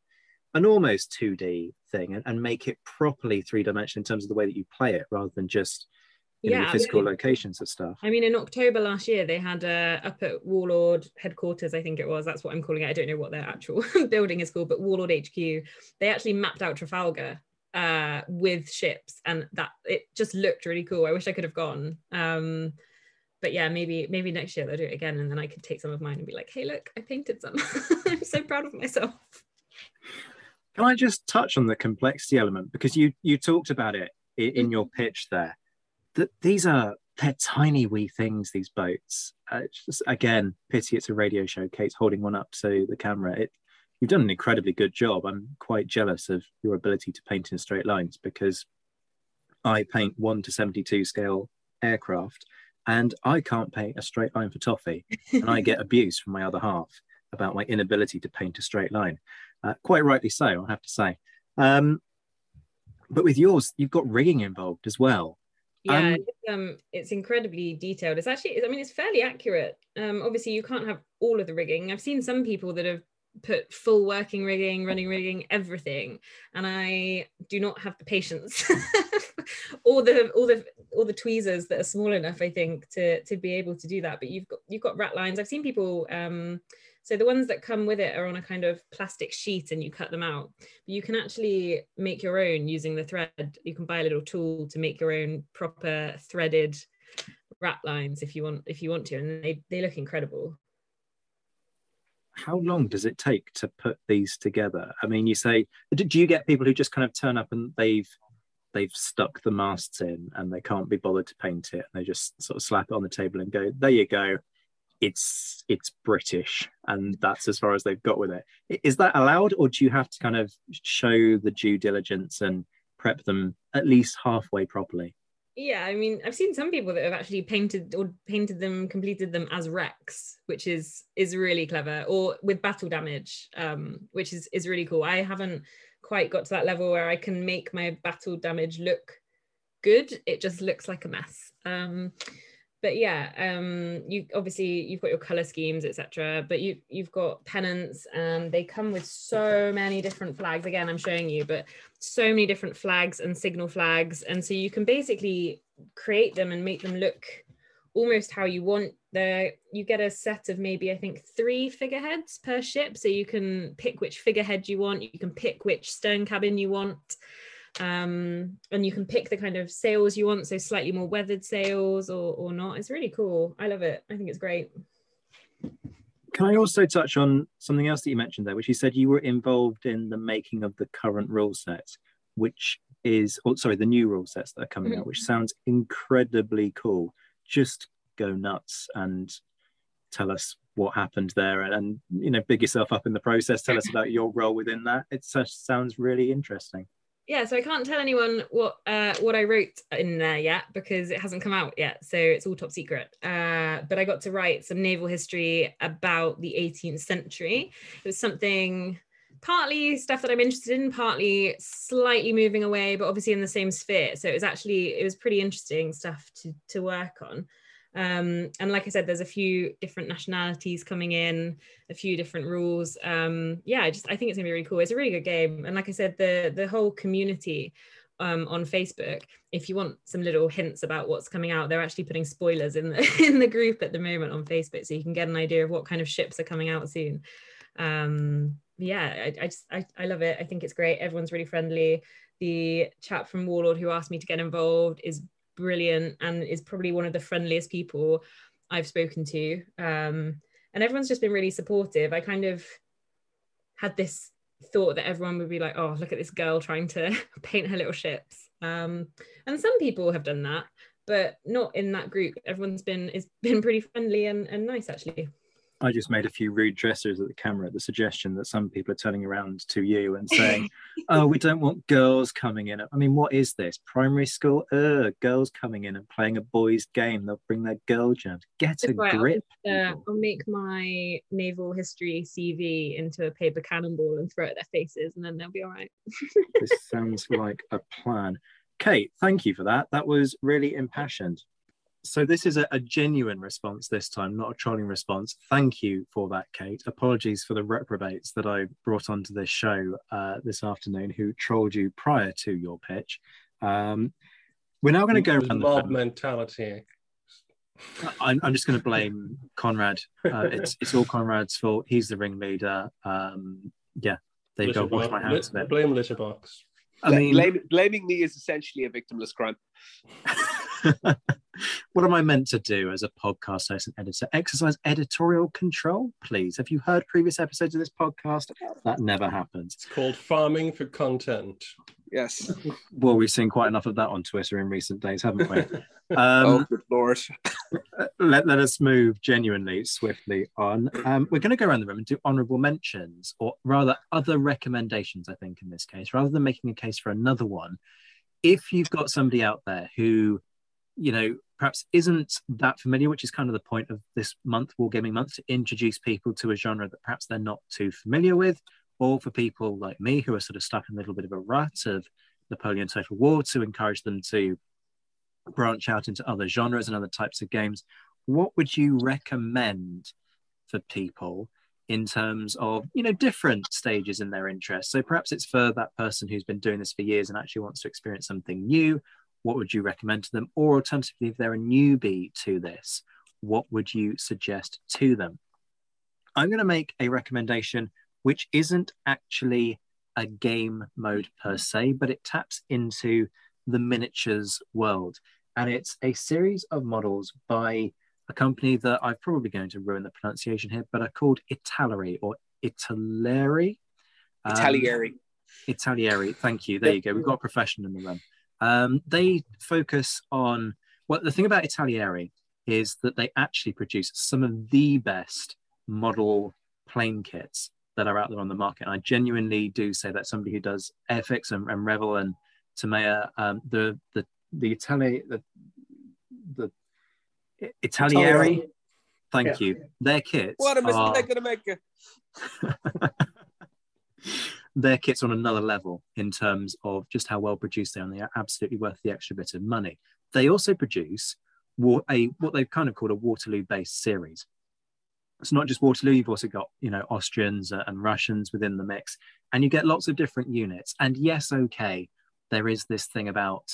an almost 2D thing and, and make it properly three dimensional in terms of the way that you play it, rather than just yeah, the physical I mean, locations of stuff. I mean, in October last year, they had uh, up at Warlord headquarters, I think it was. That's what I'm calling it. I don't know what their actual (laughs) building is called, but Warlord HQ. They actually mapped out Trafalgar uh, with ships, and that it just looked really cool. I wish I could have gone. Um, but yeah, maybe maybe next year they'll do it again, and then I could take some of mine and be like, "Hey, look, I painted some. (laughs) I'm so proud of myself." Can I just touch on the complexity element because you you talked about it in, in your mm-hmm. pitch there? That these are they're tiny wee things. These boats. Uh, just, again, pity it's a radio show. Kate's holding one up to the camera. It, you've done an incredibly good job. I'm quite jealous of your ability to paint in straight lines because I paint one to seventy-two scale aircraft, and I can't paint a straight line for toffee, and I get (laughs) abuse from my other half about my inability to paint a straight line. Uh, quite rightly so, I have to say. Um, but with yours, you've got rigging involved as well yeah um, it's, um it's incredibly detailed. It's actually i mean it's fairly accurate. Um obviously you can't have all of the rigging. I've seen some people that have put full working rigging running rigging everything and i do not have the patience. (laughs) All the all the all the tweezers that are small enough i think to to be able to do that but you've got you've got rat lines. I've seen people um so the ones that come with it are on a kind of plastic sheet and you cut them out. But you can actually make your own using the thread. You can buy a little tool to make your own proper threaded rat lines if you want if you want to and they, they look incredible how long does it take to put these together i mean you say do you get people who just kind of turn up and they've they've stuck the masts in and they can't be bothered to paint it and they just sort of slap it on the table and go there you go it's it's British, and that's as far as they've got with it. Is that allowed, or do you have to kind of show the due diligence and prep them at least halfway properly? Yeah, I mean, I've seen some people that have actually painted or painted them, completed them as wrecks, which is is really clever, or with battle damage, um, which is is really cool. I haven't quite got to that level where I can make my battle damage look good. It just looks like a mess. Um, but yeah, um, you obviously you've got your color schemes, etc. But you you've got pennants, and they come with so many different flags. Again, I'm showing you, but so many different flags and signal flags, and so you can basically create them and make them look almost how you want. There, you get a set of maybe I think three figureheads per ship, so you can pick which figurehead you want. You can pick which stern cabin you want um, and you can pick the kind of sails you want so slightly more weathered sails or, or not. It's really cool. I love it. I think it's great. Can i also touch on something else that you mentioned there which you said you were involved in the making of the current rule sets which is oh, sorry the new rule sets that are coming mm-hmm. out which sounds incredibly cool. Just go nuts and tell us what happened there and, and you know big yourself up in the process. Tell us about your role within that. It sounds really interesting yeah so i can't tell anyone what uh, what i wrote in there yet because it hasn't come out yet so it's all top secret. Uh, but i got to write some naval history about the 18th century. It was something partly stuff that i'm interested in partly slightly moving away but obviously in the same sphere. So it was actually it was pretty interesting stuff to to work on um, and like I said, there's a few different nationalities coming in, a few different rules. Um, yeah, I just I think it's gonna be really cool. It's a really good game, and like I said, the the whole community um, on Facebook. If you want some little hints about what's coming out, they're actually putting spoilers in the (laughs) in the group at the moment on Facebook, so you can get an idea of what kind of ships are coming out soon. Um, yeah, I, I just I, I love it. I think it's great. Everyone's really friendly. The chap from Warlord who asked me to get involved is brilliant and is probably one of the friendliest people I've spoken to. Um, and everyone's just been really supportive. I kind of had this thought that everyone would be like, oh, look at this girl trying to (laughs) paint her little ships. Um, and some people have done that, but not in that group. Everyone's been is been pretty friendly and, and nice actually. I just made a few rude gestures at the camera at the suggestion that some people are turning around to you and (laughs) saying, "Oh, we don't want girls coming in." I mean, what is this? Primary school? Ugh, girls coming in and playing a boys' game. They'll bring their girl jams. Get a right, grip. I'll, uh, I'll make my naval history CV into a paper cannonball and throw it at their faces, and then they'll be all right. this sounds like a plan. Kate, thank you for that. That was really impassioned so this is a, a, genuine response this time, not a trolling response. Thank you for that, Kate. Apologies for the reprobates that I brought onto this show uh, this afternoon who trolled you prior to your pitch. Um, we're now going to go around mob mentality. I'm, I'm just going to blame Conrad. Uh, it's it's all Conrad's fault. He's the ringleader. Um, yeah, there you go. Wash my hands of it. Blame Litterbox. I mean, blaming, blaming me is essentially a victimless crime. (laughs) what am I meant to do as a podcast host and editor? Exercise editorial control, please. Have you heard previous episodes of this podcast? That never happens. It's called farming for content. Yes. Well, we've seen quite enough of that on Twitter in recent days, haven't we? (laughs) Um, oh, good lord. (laughs) let, let us move genuinely swiftly on. Um, we're going to go around the room and do honourable mentions, or rather, other recommendations, I think, in this case, rather than making a case for another one. If you've got somebody out there who you know, perhaps isn't that familiar, which is kind of the point of this month, Wargaming Month, to introduce people to a genre that perhaps they're not too familiar with, or for people like me who are sort of stuck in a little bit of a rut of Napoleon Total War to encourage them to branch out into other genres and other types of games. What would you recommend for people in terms of you know different stages in their interest so perhaps it's for that person who's been doing this for years and actually wants to experience something new what would you recommend to them? Or alternatively, if they're a newbie to this, what would you suggest to them? I'm going to make a recommendation which isn't actually a game mode per se, but it taps into the miniatures world. And it's a series of models by a company that I'm probably going to ruin the pronunciation here, but are called Italeri or Italeri. Um, Italieri. Italieri. Thank you. There you go. We've got a profession in the room. Um, they focus on well, the thing about Italieri is that they actually produce some of the best model plane kits that are out there on the market. And I genuinely do say that somebody who does Airfix and, and Revell and Tamiya, um, the the the Itali the the Italieri. Thank yeah. you. Their kits. What a mistake are... to make. (laughs) their kit's on another level in terms of just how well produced they are, and they are absolutely worth the extra bit of money. They also produce a what they've kind of called a Waterloo-based series. It's not just Waterloo; you've also got you know Austrians and Russians within the mix, and you get lots of different units. And yes, okay, there is this thing about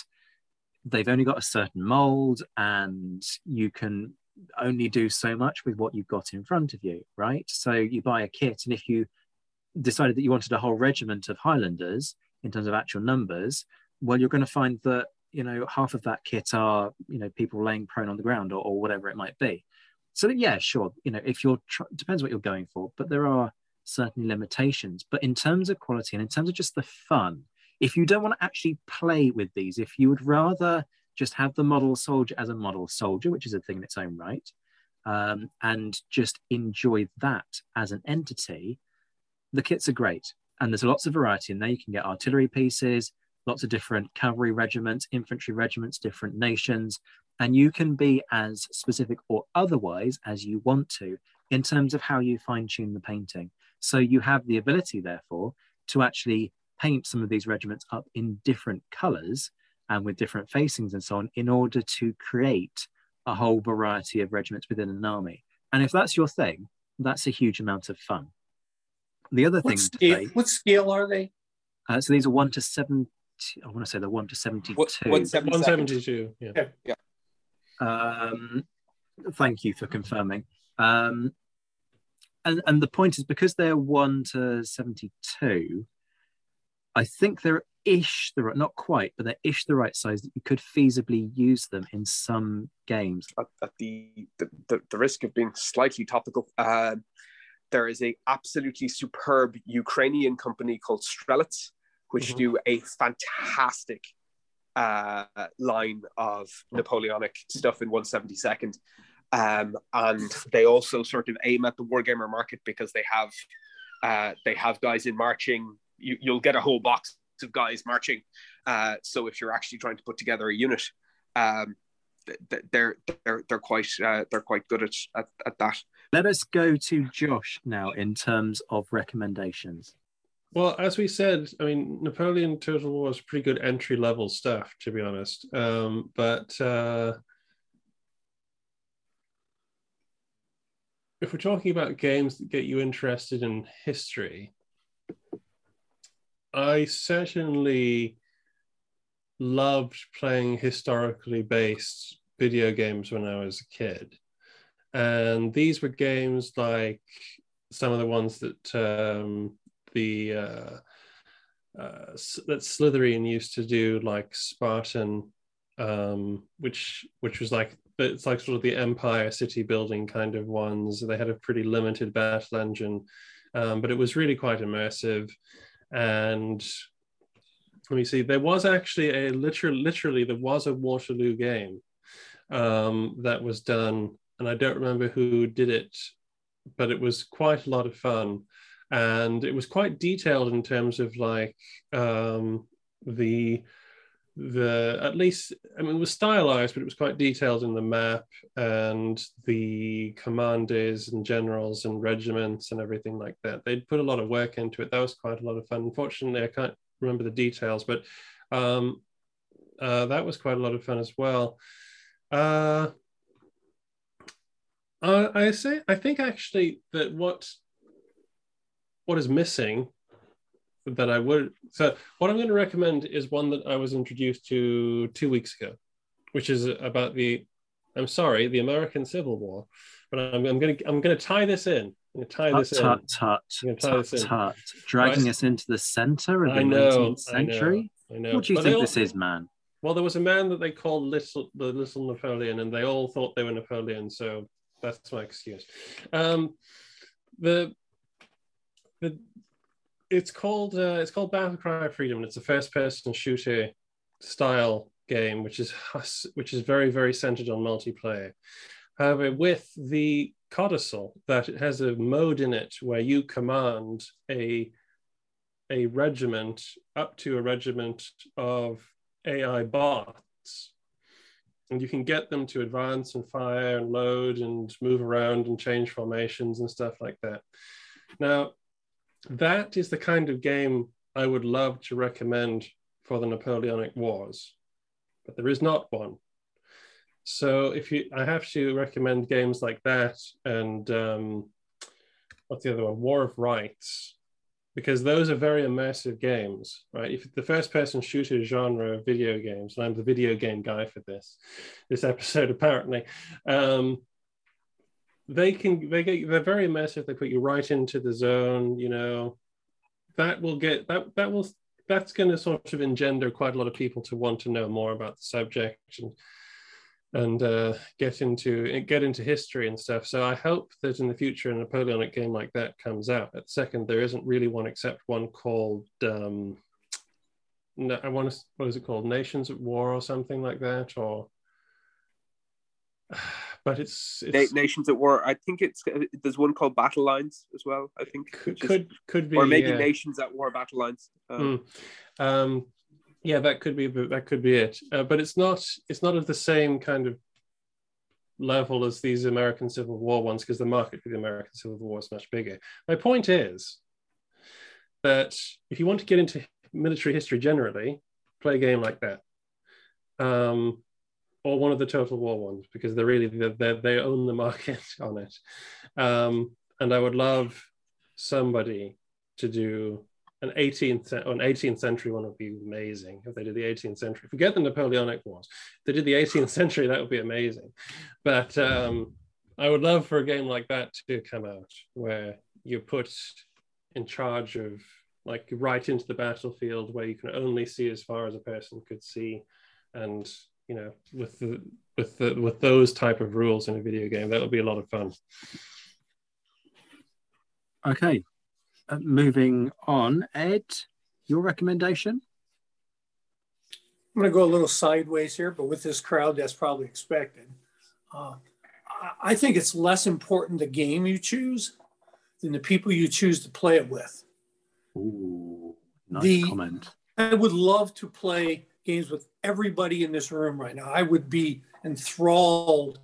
they've only got a certain mold, and you can only do so much with what you've got in front of you, right? So you buy a kit, and if you decided that you wanted a whole regiment of Highlanders in terms of actual numbers, well, you're going to find that you know half of that kit are you know people laying prone on the ground or, or whatever it might be. So yeah, sure, you know if you're tr- depends what you're going for, but there are certain limitations. But in terms of quality and in terms of just the fun, if you don't want to actually play with these, if you would rather just have the model soldier as a model soldier, which is a thing in its own right, um, and just enjoy that as an entity, the kits are great. And there's lots of variety in there. You can get artillery pieces, lots of different cavalry regiments, infantry regiments, different nations, and you can be as specific or otherwise as you want to in terms of how you fine tune the painting. So you have the ability, therefore, to actually paint some of these regiments up in different colors and with different facings and so on in order to create a whole variety of regiments within an army. And if that's your thing, that's a huge amount of fun. The other what thing, scale, say, what scale are they? uh, so these are one to seventy. I want to say they're one to seventy-two. One seventy- 172. Yeah. Yeah. Um, thank you for confirming. Um, and and the point is because they're one to seventy-two, I think they're ish the right, not quite, but they're ish the right size that you could feasibly use them in some games. At, at the, the, the the risk of being slightly topical, uh, there is a absolutely superb Ukrainian company called Strelets, which Mhm. do a fantastic uh, line of Napoleonic stuff in 172nd. Um, and they also sort of aim at the wargamer market because they have uh, they have guys in marching. You, you'll get a whole box of guys marching. Uh, so if you're actually trying to put together a unit, um, th- th- they're they're they're quite uh, they're quite good at, at, at that. Let us go to Josh now in terms of recommendations. Well, as we said, I mean, Napoleon Total War is pretty good entry level stuff, to be honest. Um, but uh, if we're talking about games that get you interested in history, I certainly loved playing historically based video games when I was a kid. And these were games like some of the ones that um, the uh, uh, that Slitherine used to do, like Spartan, um, which which was like it's like sort of the Empire city building kind of ones. They had a pretty limited battle engine, um, but it was really quite immersive. And let me see, there was actually a literally literally there was a Waterloo game um, that was done, and I don't remember who did it, but it was quite a lot of fun and it was quite detailed in terms of like um, the the at least I mean it was stylized, but it was quite detailed in the map and the commanders and generals and regiments and everything like that. They'd put a lot of work into it. That was quite a lot of fun. Unfortunately, I can't remember the details, but um, uh, that was quite a lot of fun as well. Uh, I, I say I think actually that what what is missing that I would so what I'm going to recommend is one that I was introduced to two weeks ago, which is about the I'm sorry the American Civil War, but I'm, I'm going to I'm going to tie this in. I'm going to tie Tut, this in. tut, tut, I'm gonna tie tut, this in. tut. Dragging Right. us into the center of the know, 19th I know, century. I know. What do you But think this is, man? Well, there was a man that they called Little the Little Napoleon, and they all thought they were Napoleon, so that's my excuse. Um, the the it's called uh, it's called Battle Cry Freedom, and it's a first person shooter style game, which is which is very very centered on multiplayer. However, with the codicil, that it has a mode in it where you command a a regiment up to a regiment of AI bots. And you can get them to advance and fire and load and move around and change formations and stuff like that. Now, that is the kind of game I would love to recommend for the Napoleonic Wars, but there is not one. So if you, I have to recommend games like that and um, what's the other one? War of Rights, because those are very immersive games, right? If the first-person shooter genre of video games, and I'm the video game guy for this this episode (laughs) apparently, um, they can they get they're very immersive. They put you right into the zone. You know, that will get that that will that's going to sort of engender quite a lot of people to want to know more about the subject and and uh, get into get into history and stuff. So I hope that in the future a Napoleonic game like that comes out. At second, there isn't really one except one called um, no, I want to what is it called? Nations at War or something like that, or (sighs) but it's, it's Nations at War. I think it's there's one called Battle Lines as well. I think could could, could be or maybe yeah. Nations at War Battle Lines. Um, Mm. Um, yeah, that could be that could be it. Uh, but it's not it's not of the same kind of level as these American Civil War ones because the market for the American Civil War is much bigger. My point is that if you want to get into military history generally, play a game like that. Um, or one of the Total War ones because they're really they they own the market (laughs) on it. Um, and I would love somebody to do an 18th or an 18th century one would be amazing if they did the 18th century. Forget the Napoleonic Wars. If they did the 18th (laughs) century, that would be amazing. But um, I would love for a game like that to come out where you're put in charge of like right into the battlefield where you can only see as far as a person could see and you know with the with the with those type of rules in a video game that would be a lot of fun Okay, moving on. Ed, your recommendation? I'm going to go a little sideways here, but with this crowd, that's probably expected. Uh, I- I think it's less important the game you choose than the people you choose to play it with. Ooh, nice The- comment. I would love to play games with everybody in this room right now. I would be enthralled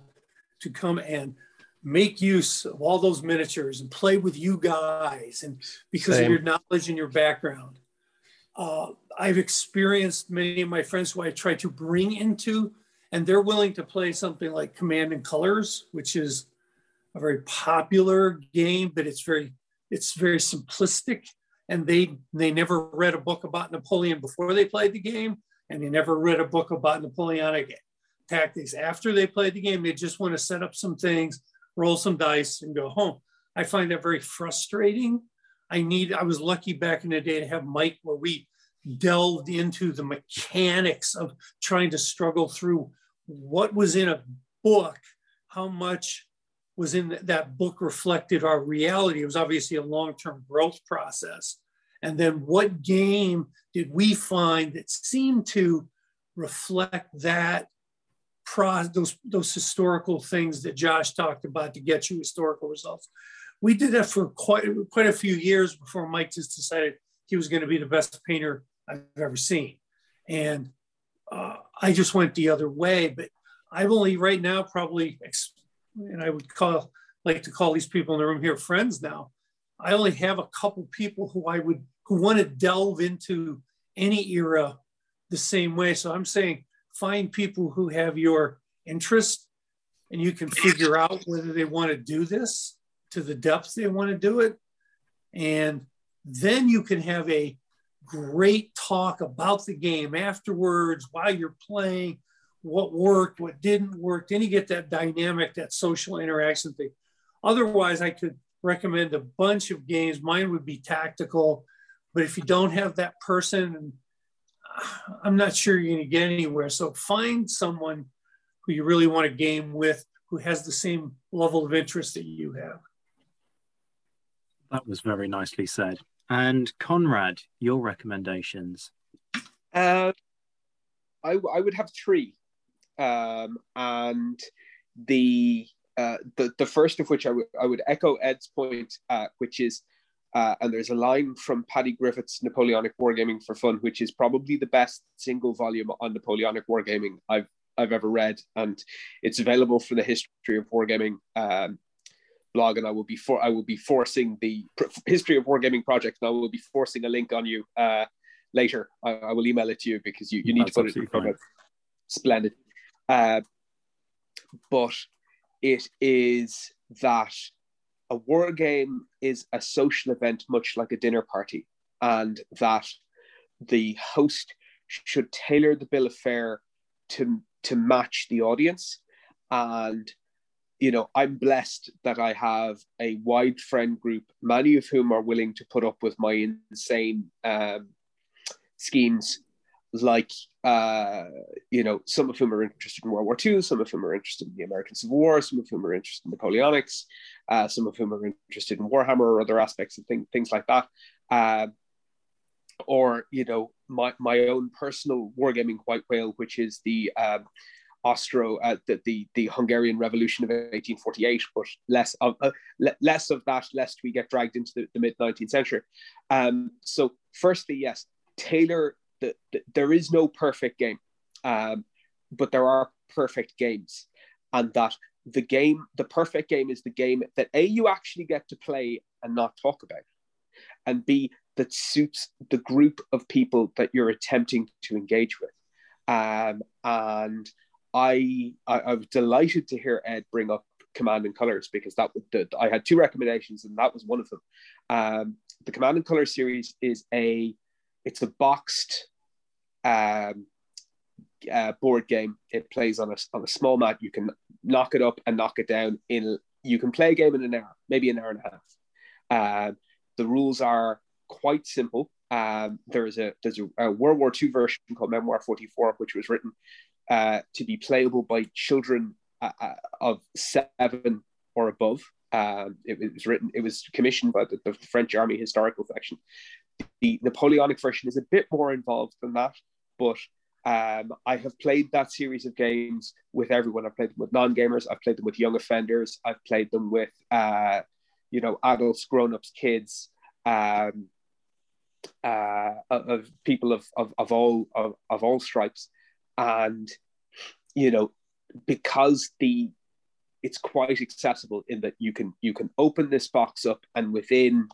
to come and make use of all those miniatures and play with you guys and because Same. of your knowledge and your background. Uh, I've experienced many of my friends who I try to bring into, and they're willing to play something like Command and Colors, which is a very popular game, but it's very it's very simplistic. And they they never read a book about Napoleon before they played the game, and they never read a book about Napoleonic tactics after they played the game. They just want to set up some things, roll some dice, and go home. I find that very frustrating. I need, I was lucky back in the day to have Mike where we delved into the mechanics of trying to struggle through what was in a book, how much was in that book reflected our reality. It was obviously a long term growth process. And then what game did we find that seemed to reflect that pro those those historical things that Josh talked about to get you historical results. We did that for quite quite a few years before Mike just decided he was going to be the best painter I've ever seen, and uh, I just went the other way. But I've only right now probably, and I would call like to call these people in the room here friends now. I only have a couple people who I would who want to delve into any era the same way. So I'm saying find people who have your interest and you can figure out whether they want to do this to the depth they want to do it. And then you can have a great talk about the game afterwards while you're playing, what worked, what didn't work. Then you get that dynamic, that social interaction thing. Otherwise, I could recommend a bunch of games. Mine would be tactical, but if you don't have that person, I'm not sure you're going to get anywhere. So find someone who you really want to game with who has the same level of interest that you have. That was very nicely said. And Conrad, your recommendations? Uh, I, I would have three, um, and the uh, the the first of which I would I would echo Ed's point, uh, which is, uh, and there's a line from Paddy Griffith's Napoleonic Wargaming for Fun, which is probably the best single volume on Napoleonic Wargaming I've I've ever read, and it's available for the history of wargaming um, blog, and I will be for I will be forcing the pr- history of wargaming project, and I will be forcing a link on you uh, later. I, I will email it to you because you, you need That's to put it in front of. Splendid. Uh, but it is that a war game is a social event, much like a dinner party, and that the host should tailor the bill of fare to to match the audience. And you know, I'm blessed that I have a wide friend group, many of whom are willing to put up with my insane um, schemes like uh, you know, some of whom are interested in World War II, some of whom are interested in the American Civil War, some of whom are interested in Napoleonics, uh, some of whom are interested in Warhammer or other aspects of thing, things like that. Uh, or you know, my my own personal wargaming white whale, which is the um, Austro, uh, the, the, the Hungarian Revolution of 1848, but less of uh, less of that, lest we get dragged into the, the mid 19th century. Um, so, firstly, yes, tailor the, the, there is no perfect game, um, but there are perfect games, and that the game, the perfect game, is the game that a you actually get to play and not talk about, and b that suits the group of people that you're attempting to engage with, um, and I, I I was delighted to hear Ed bring up Command and Colors because that would the, I had two recommendations and that was one of them. Um, the Command and Colors series is a it's a boxed um, uh, board game. It plays on a on a small mat. You can knock it up and knock it down in. You can play a game in an hour, maybe an hour and a half. Uh, the rules are quite simple. Um, there's a there's a, a, World War II version called Memoir 44, which was written uh, to be playable by children uh, uh, of seven or above. Um, it, it, was written, it was commissioned by the, the, French Army Historical Section. The Napoleonic version is a bit more involved than that, but um, I have played that series of games with everyone. I've played them with non-gamers. I've played them with young offenders. I've played them with, uh, you know, adults, grown-ups, kids, um, uh, of people of, of, of all of, of all stripes and you know because the it's quite accessible in that you can you can open this box up and within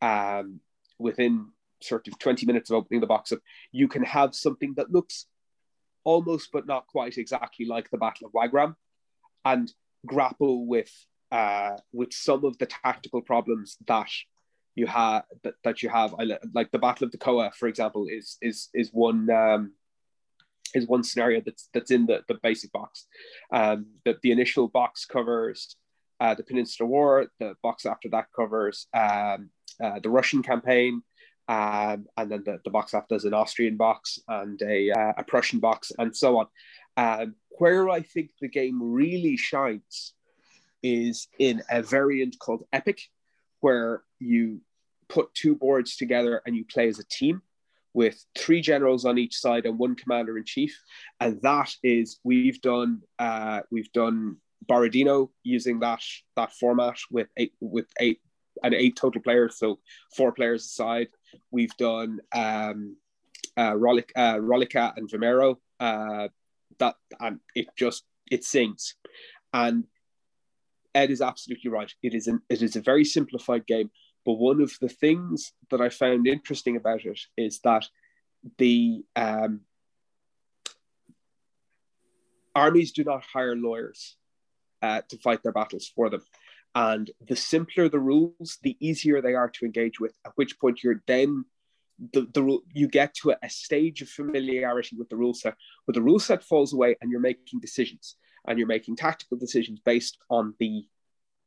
um within sort of 20 minutes of opening the box up you can have something that looks almost but not quite exactly like the battle of wagram and grapple with uh with some of the tactical problems that you have that, that you have like the battle of the Coa for example is is is one um is one scenario that's that's in the, the basic box. Um, the, the initial box covers uh, the Peninsular War. The box after that covers um, uh, the Russian campaign. Um, and then the, the box after is an Austrian box and a, uh, a Prussian box and so on. Um, where I think the game really shines is in a variant called Epic, where you put two boards together and you play as a team with three generals on each side and one commander in chief, and that is we've done uh, we've done Borodino using that that format with eight with eight and eight total players, so four players aside. We've done um, uh, Rolic, uh, Roliça and Vimeiro. Uh, that and it just it sings, and Ed is absolutely right. It is an it is a very simplified game, but one of the things that I found interesting about it is that the um, armies do not hire lawyers uh, to fight their battles for them. And the simpler the rules, the easier they are to engage with. At which point you're then the, the you get to a, stage of familiarity with the rule set, where the rule set falls away and you're making decisions and you're making tactical decisions based on the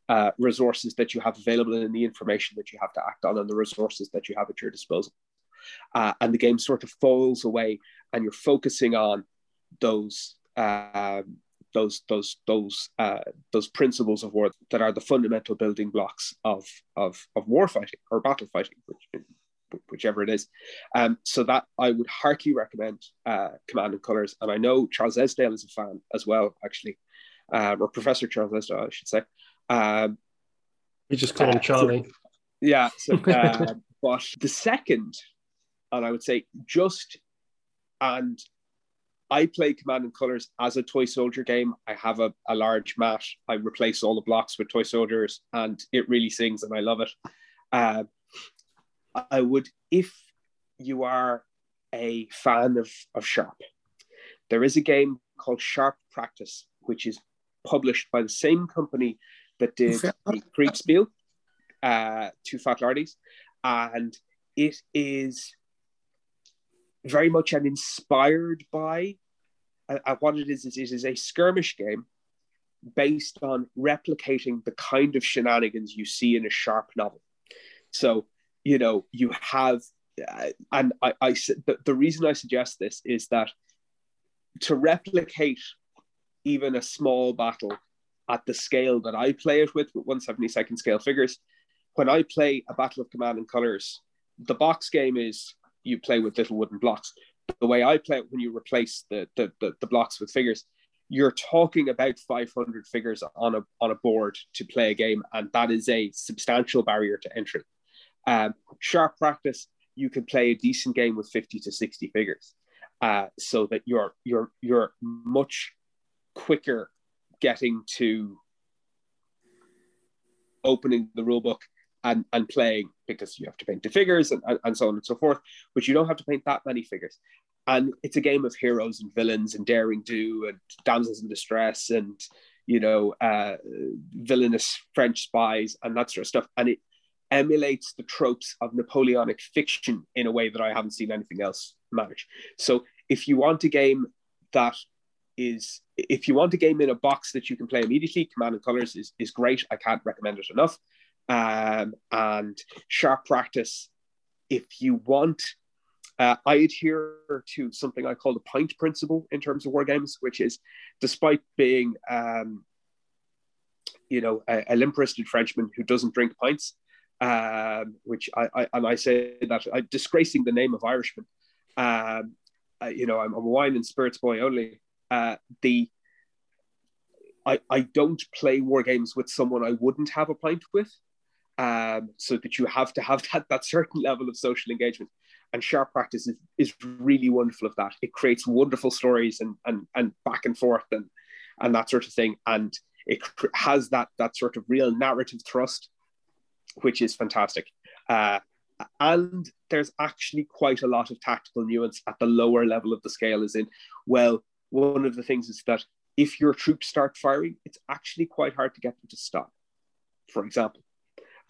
uh, resources that you have available and the information that you have to act on and the resources that you have at your disposal. Uh, and the game sort of falls away, and you're focusing on those um, those those those uh, those principles of war that are the fundamental building blocks of of of war fighting or battle fighting, which, whichever it is. Um, so that I would heartily recommend uh, Command and Colors, and I know Charles Esdaile is a fan as well, actually, uh, or Professor Charles Esdaile, I should say. Um, you just call him uh, Charlie. So, yeah. So, (laughs) uh, but the second, and I would say just, and I play Command and Colors as a toy soldier game. I have a, a large mat. I replace all the blocks with toy soldiers, and it really sings, and I love it. Uh, I would, if you are a fan of, of Sharpe, there is a game called Sharp Practice, which is published by the same company that did Kriegsspiel, uh, Too Fat Lardies, and it is very much and inspired by uh, uh, what it is, is. It is a skirmish game based on replicating the kind of shenanigans you see in a Sharpe novel. So, you know, you have, uh, and I, I the, the reason I suggest this is that to replicate even a small battle at the scale that I play it with, with 172nd scale figures, when I play a Battle of Command and Colors, the box game is you play with little wooden blocks. The way I play it, when you replace the, the, the, the blocks with figures, you're talking about 500 figures on a, on a board to play a game, and that is a substantial barrier to entry. Um, sharp practice, you can play a decent game with 50 to 60 figures, uh, so that you're you're you're much quicker getting to opening the rule book and, and playing because you have to paint the figures and, and, so on and so forth, but you don't have to paint that many figures. And it's a game of heroes and villains and daring do and damsels in distress and, you know, uh, villainous French spies and that sort of stuff. And it emulates the tropes of Napoleonic fiction in a way that I haven't seen anything else manage. So if you want a game that is if you want a game in a box that you can play immediately, Command and Colors is, is great. I can't recommend it enough um, and sharp practice. If you want, uh, I adhere to something I call the pint principle in terms of war games, which is despite being, um, you know, a, a Frenchman who doesn't drink pints, um, which I, I, and I say that I'm disgracing the name of Irishman. Um, uh, you know, I'm, I'm, a wine and spirits boy only. Uh, the I, I don't play war games with someone I wouldn't have a pint with um, so that you have to have (laughs) that, that certain level of social engagement. And sharp practice is, is really wonderful of that. It creates wonderful stories and, and, and back and forth and, and that sort of thing. And it has that, that sort of real narrative thrust, which is fantastic. Uh, and there's actually quite a lot of tactical nuance at the lower level of the scale is in well one of the things is that if your troops start firing it's actually quite hard to get them to stop for example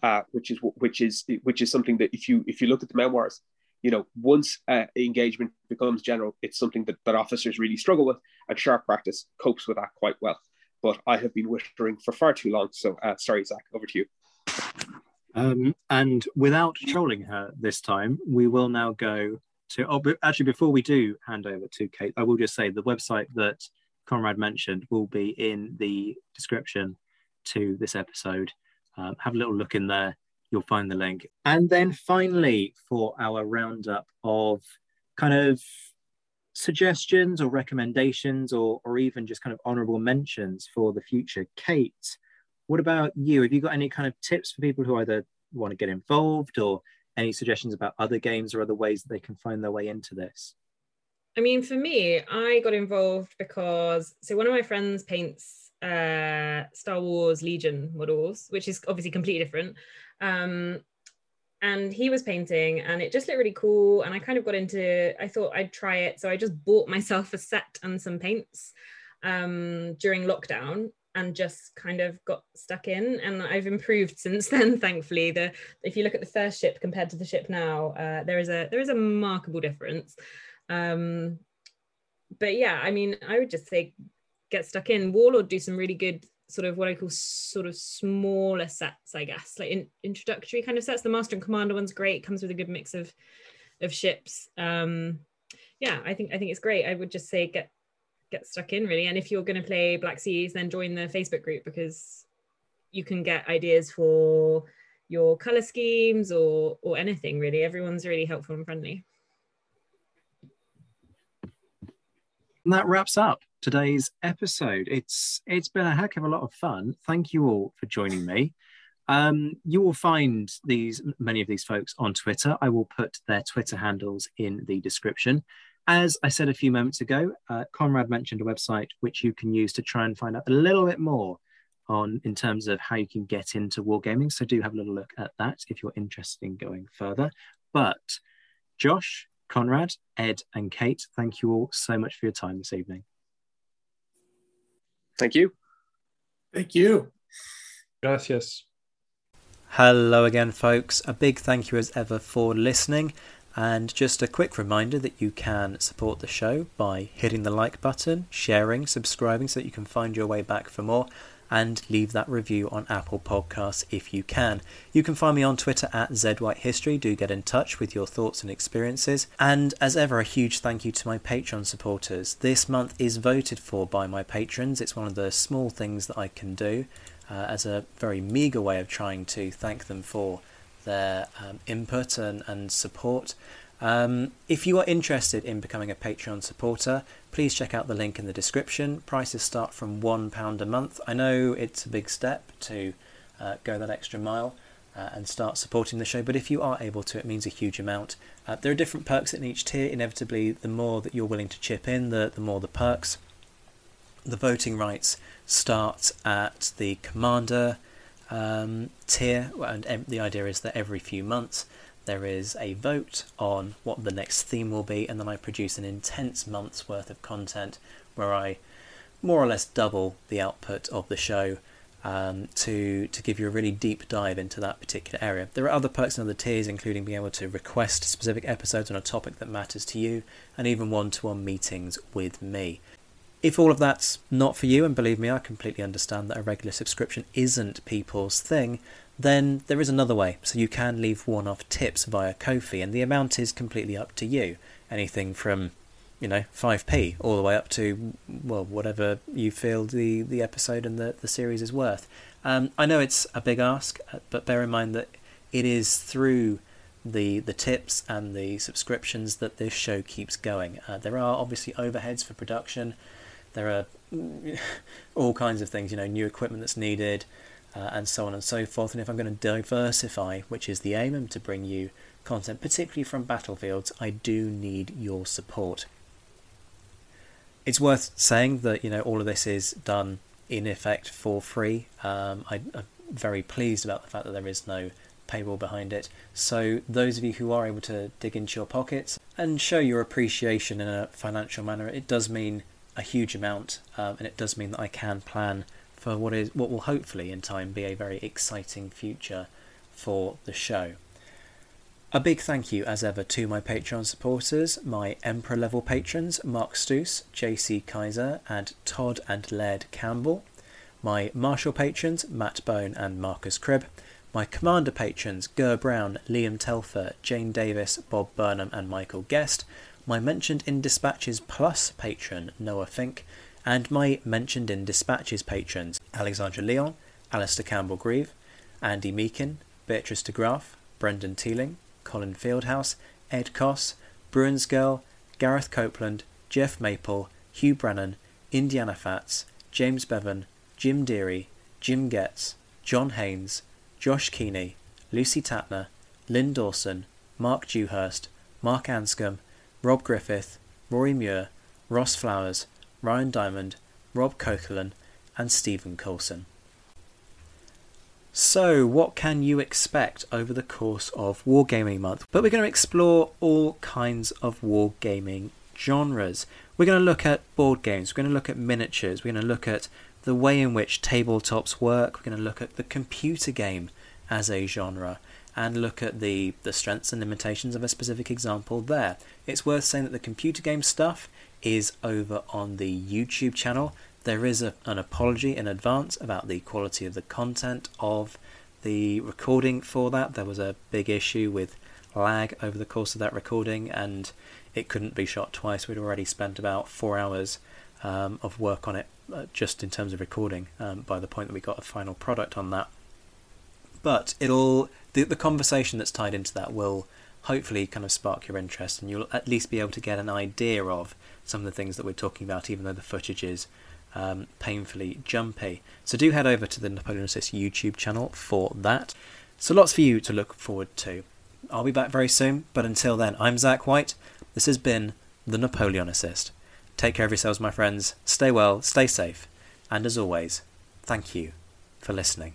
uh, which is which is which is something that if you if you look at the memoirs, you know, once uh, engagement becomes general, it's something that, that officers really struggle with, and sharp practice copes with that quite well. But I have been whittering for far too long, so uh, sorry, Zach, over to you. Um, and without trolling her this time, we will now go to. Oh, actually, before we do hand over to Kate, I will just say the website that Conrad mentioned will be in the description to this episode. Um, have a little look in there. You'll find the link. And then finally, for our roundup of kind of suggestions or recommendations or, or even just kind of honorable mentions for the future, Kate, what about you? Have you got any kind of tips for people who either want to get involved or any suggestions about other games or other ways that they can find their way into this? I mean, for me, I got involved because so one of my friends paints uh, Star Wars Legion models, which is obviously completely different. Um, and he was painting and it just looked really cool. And I kind of got into, I thought I'd try it. So I just bought myself a set and some paints um, during lockdown and just kind of got stuck in and I've improved since (laughs) then thankfully the if you look at the first ship compared to the ship now uh, there is a there is a remarkable difference um, but yeah I mean I would just say get stuck in. Warlord do some really good sort of what I call sort of smaller sets, I guess, like in, introductory kind of sets. The Master and Commander one's great, comes with a good mix of of ships. Um, yeah, I think I think it's great. I would just say get get stuck in really. And if you're going to play Black Seas, then join the Facebook group because you can get ideas for your color schemes or or anything really. Everyone's really helpful and friendly. And that wraps up today's episode. It's it's been a heck of a lot of fun. Thank you all for joining me. Um, you will find these many of these folks on Twitter. I will put their Twitter handles in the description. As I said a few moments ago, uh, Conrad mentioned a website which you can use to try and find out a little bit more on in terms of how you can get into wargaming. So do have a little look at that if you're interested in going further. But Josh, Conrad, Ed, and Kate, thank you all so much for your time this evening. Thank you. Thank you. Gracias. Hello again, folks. A big thank you as ever for listening. And just a quick reminder that you can support the show by hitting the like button, sharing, subscribing so that you can find your way back for more, and leave that review on Apple Podcasts if you can. You can find me on Twitter at ZWhiteHistory. Do get in touch with your thoughts and experiences. And as ever, a huge thank you to my Patreon supporters. This month is voted for by my patrons. It's one of the small things that I can do uh, as a very meagre way of trying to thank them for their um, input and, and support. Um, if you are interested in becoming a Patreon supporter, please check out the link in the description. Prices start from £1 a month. I know it's a big step to uh, go that extra mile uh, and start supporting the show, but if you are able to, it means a huge amount. Uh, there are different perks in each tier. Inevitably, the more that you're willing to chip in, the, the more the perks. The voting rights start at the Commander um, tier, and the idea is that every few months there is a vote on what the next theme will be, and then I produce an intense month's worth of content where I more or less double the output of the show um, to to give you a really deep dive into that particular area. There are other perks and other tiers, including being able to request specific episodes on a topic that matters to you, and even one-to-one meetings with me. If all of that's not for you, and believe me, I completely understand that a regular subscription isn't people's thing, then there is another way. So you can leave one off tips via Ko-fi, and the amount is completely up to you. Anything from, you know, 5p all the way up to, well, whatever you feel the, the episode and the, the series is worth. Um, I know it's a big ask, uh, but bear in mind that it is through the the tips and the subscriptions that this show keeps going. Uh, there are obviously overheads for production. There are (laughs) all kinds of things, you know, new equipment that's needed, uh, and so on and so forth. And if I'm going to diversify, which is the aim, and to bring you content, particularly from battlefields, I do need your support. It's worth saying that you know all of this is done in effect for free. Um, I, I'm very pleased about the fact that there is no paywall behind it. So those of you who are able to dig into your pockets and show your appreciation in a financial manner, it does mean a huge amount, um, and it does mean that I can plan for what is what will hopefully in time be a very exciting future for the show. A big thank you, as ever, to my Patreon supporters, my Emperor level patrons Mark Stoos, JC Kaiser, and Todd and Laird Campbell, my Marshall patrons Matt Bone and Marcus Cribb, my Commander patrons Ger Brown, Liam Telfer, Jane Davis, Bob Burnham, and Michael Guest, my mentioned in Dispatches Plus patron Noah Fink, and my mentioned in Dispatches patrons Alexandra Leon, Alistair Campbell Grieve, Andy Meakin, Beatrice de Graaf, Brendan Teeling, Colin Fieldhouse, Ed Coss, Bruins Girl, Gareth Copeland, Jeff Maple, Hugh Brennan, Indiana Fats, James Bevan, Jim Deary, Jim Getz, John Haynes, Josh Keeney, Lucy Tatner, Lynn Dawson, Mark Dewhurst, Mark Anscombe, Rob Griffith, Rory Muir, Ross Flowers, Ryan Diamond, Rob Coquelin, and Stephen Coulson. So, what can you expect over the course of Wargaming Month? But we're going to explore all kinds of wargaming genres. We're going to look at board games, we're going to look at miniatures, we're going to look at the way in which tabletops work, we're going to look at the computer game as a genre, and look at the, the strengths and limitations of a specific example there. It's worth saying that the computer game stuff is over on the YouTube channel. There is a, an apology in advance about the quality of the content of the recording for that. There was a big issue with lag over the course of that recording, and it couldn't be shot twice. We'd already spent about four hours um, of work on it uh, just in terms of recording um, by the point that we got a final product on that. But it'll the, the conversation that's tied into that will hopefully kind of spark your interest and you'll at least be able to get an idea of some of the things that we're talking about, even though the footage is um, painfully jumpy. So do head over to the Napoleonicist YouTube channel for that. So lots for you to look forward to. I'll be back very soon, but until then, I'm Zach White. This has been the Napoleonicist. Take care of yourselves, my friends. Stay well, stay safe, and as always, thank you for listening.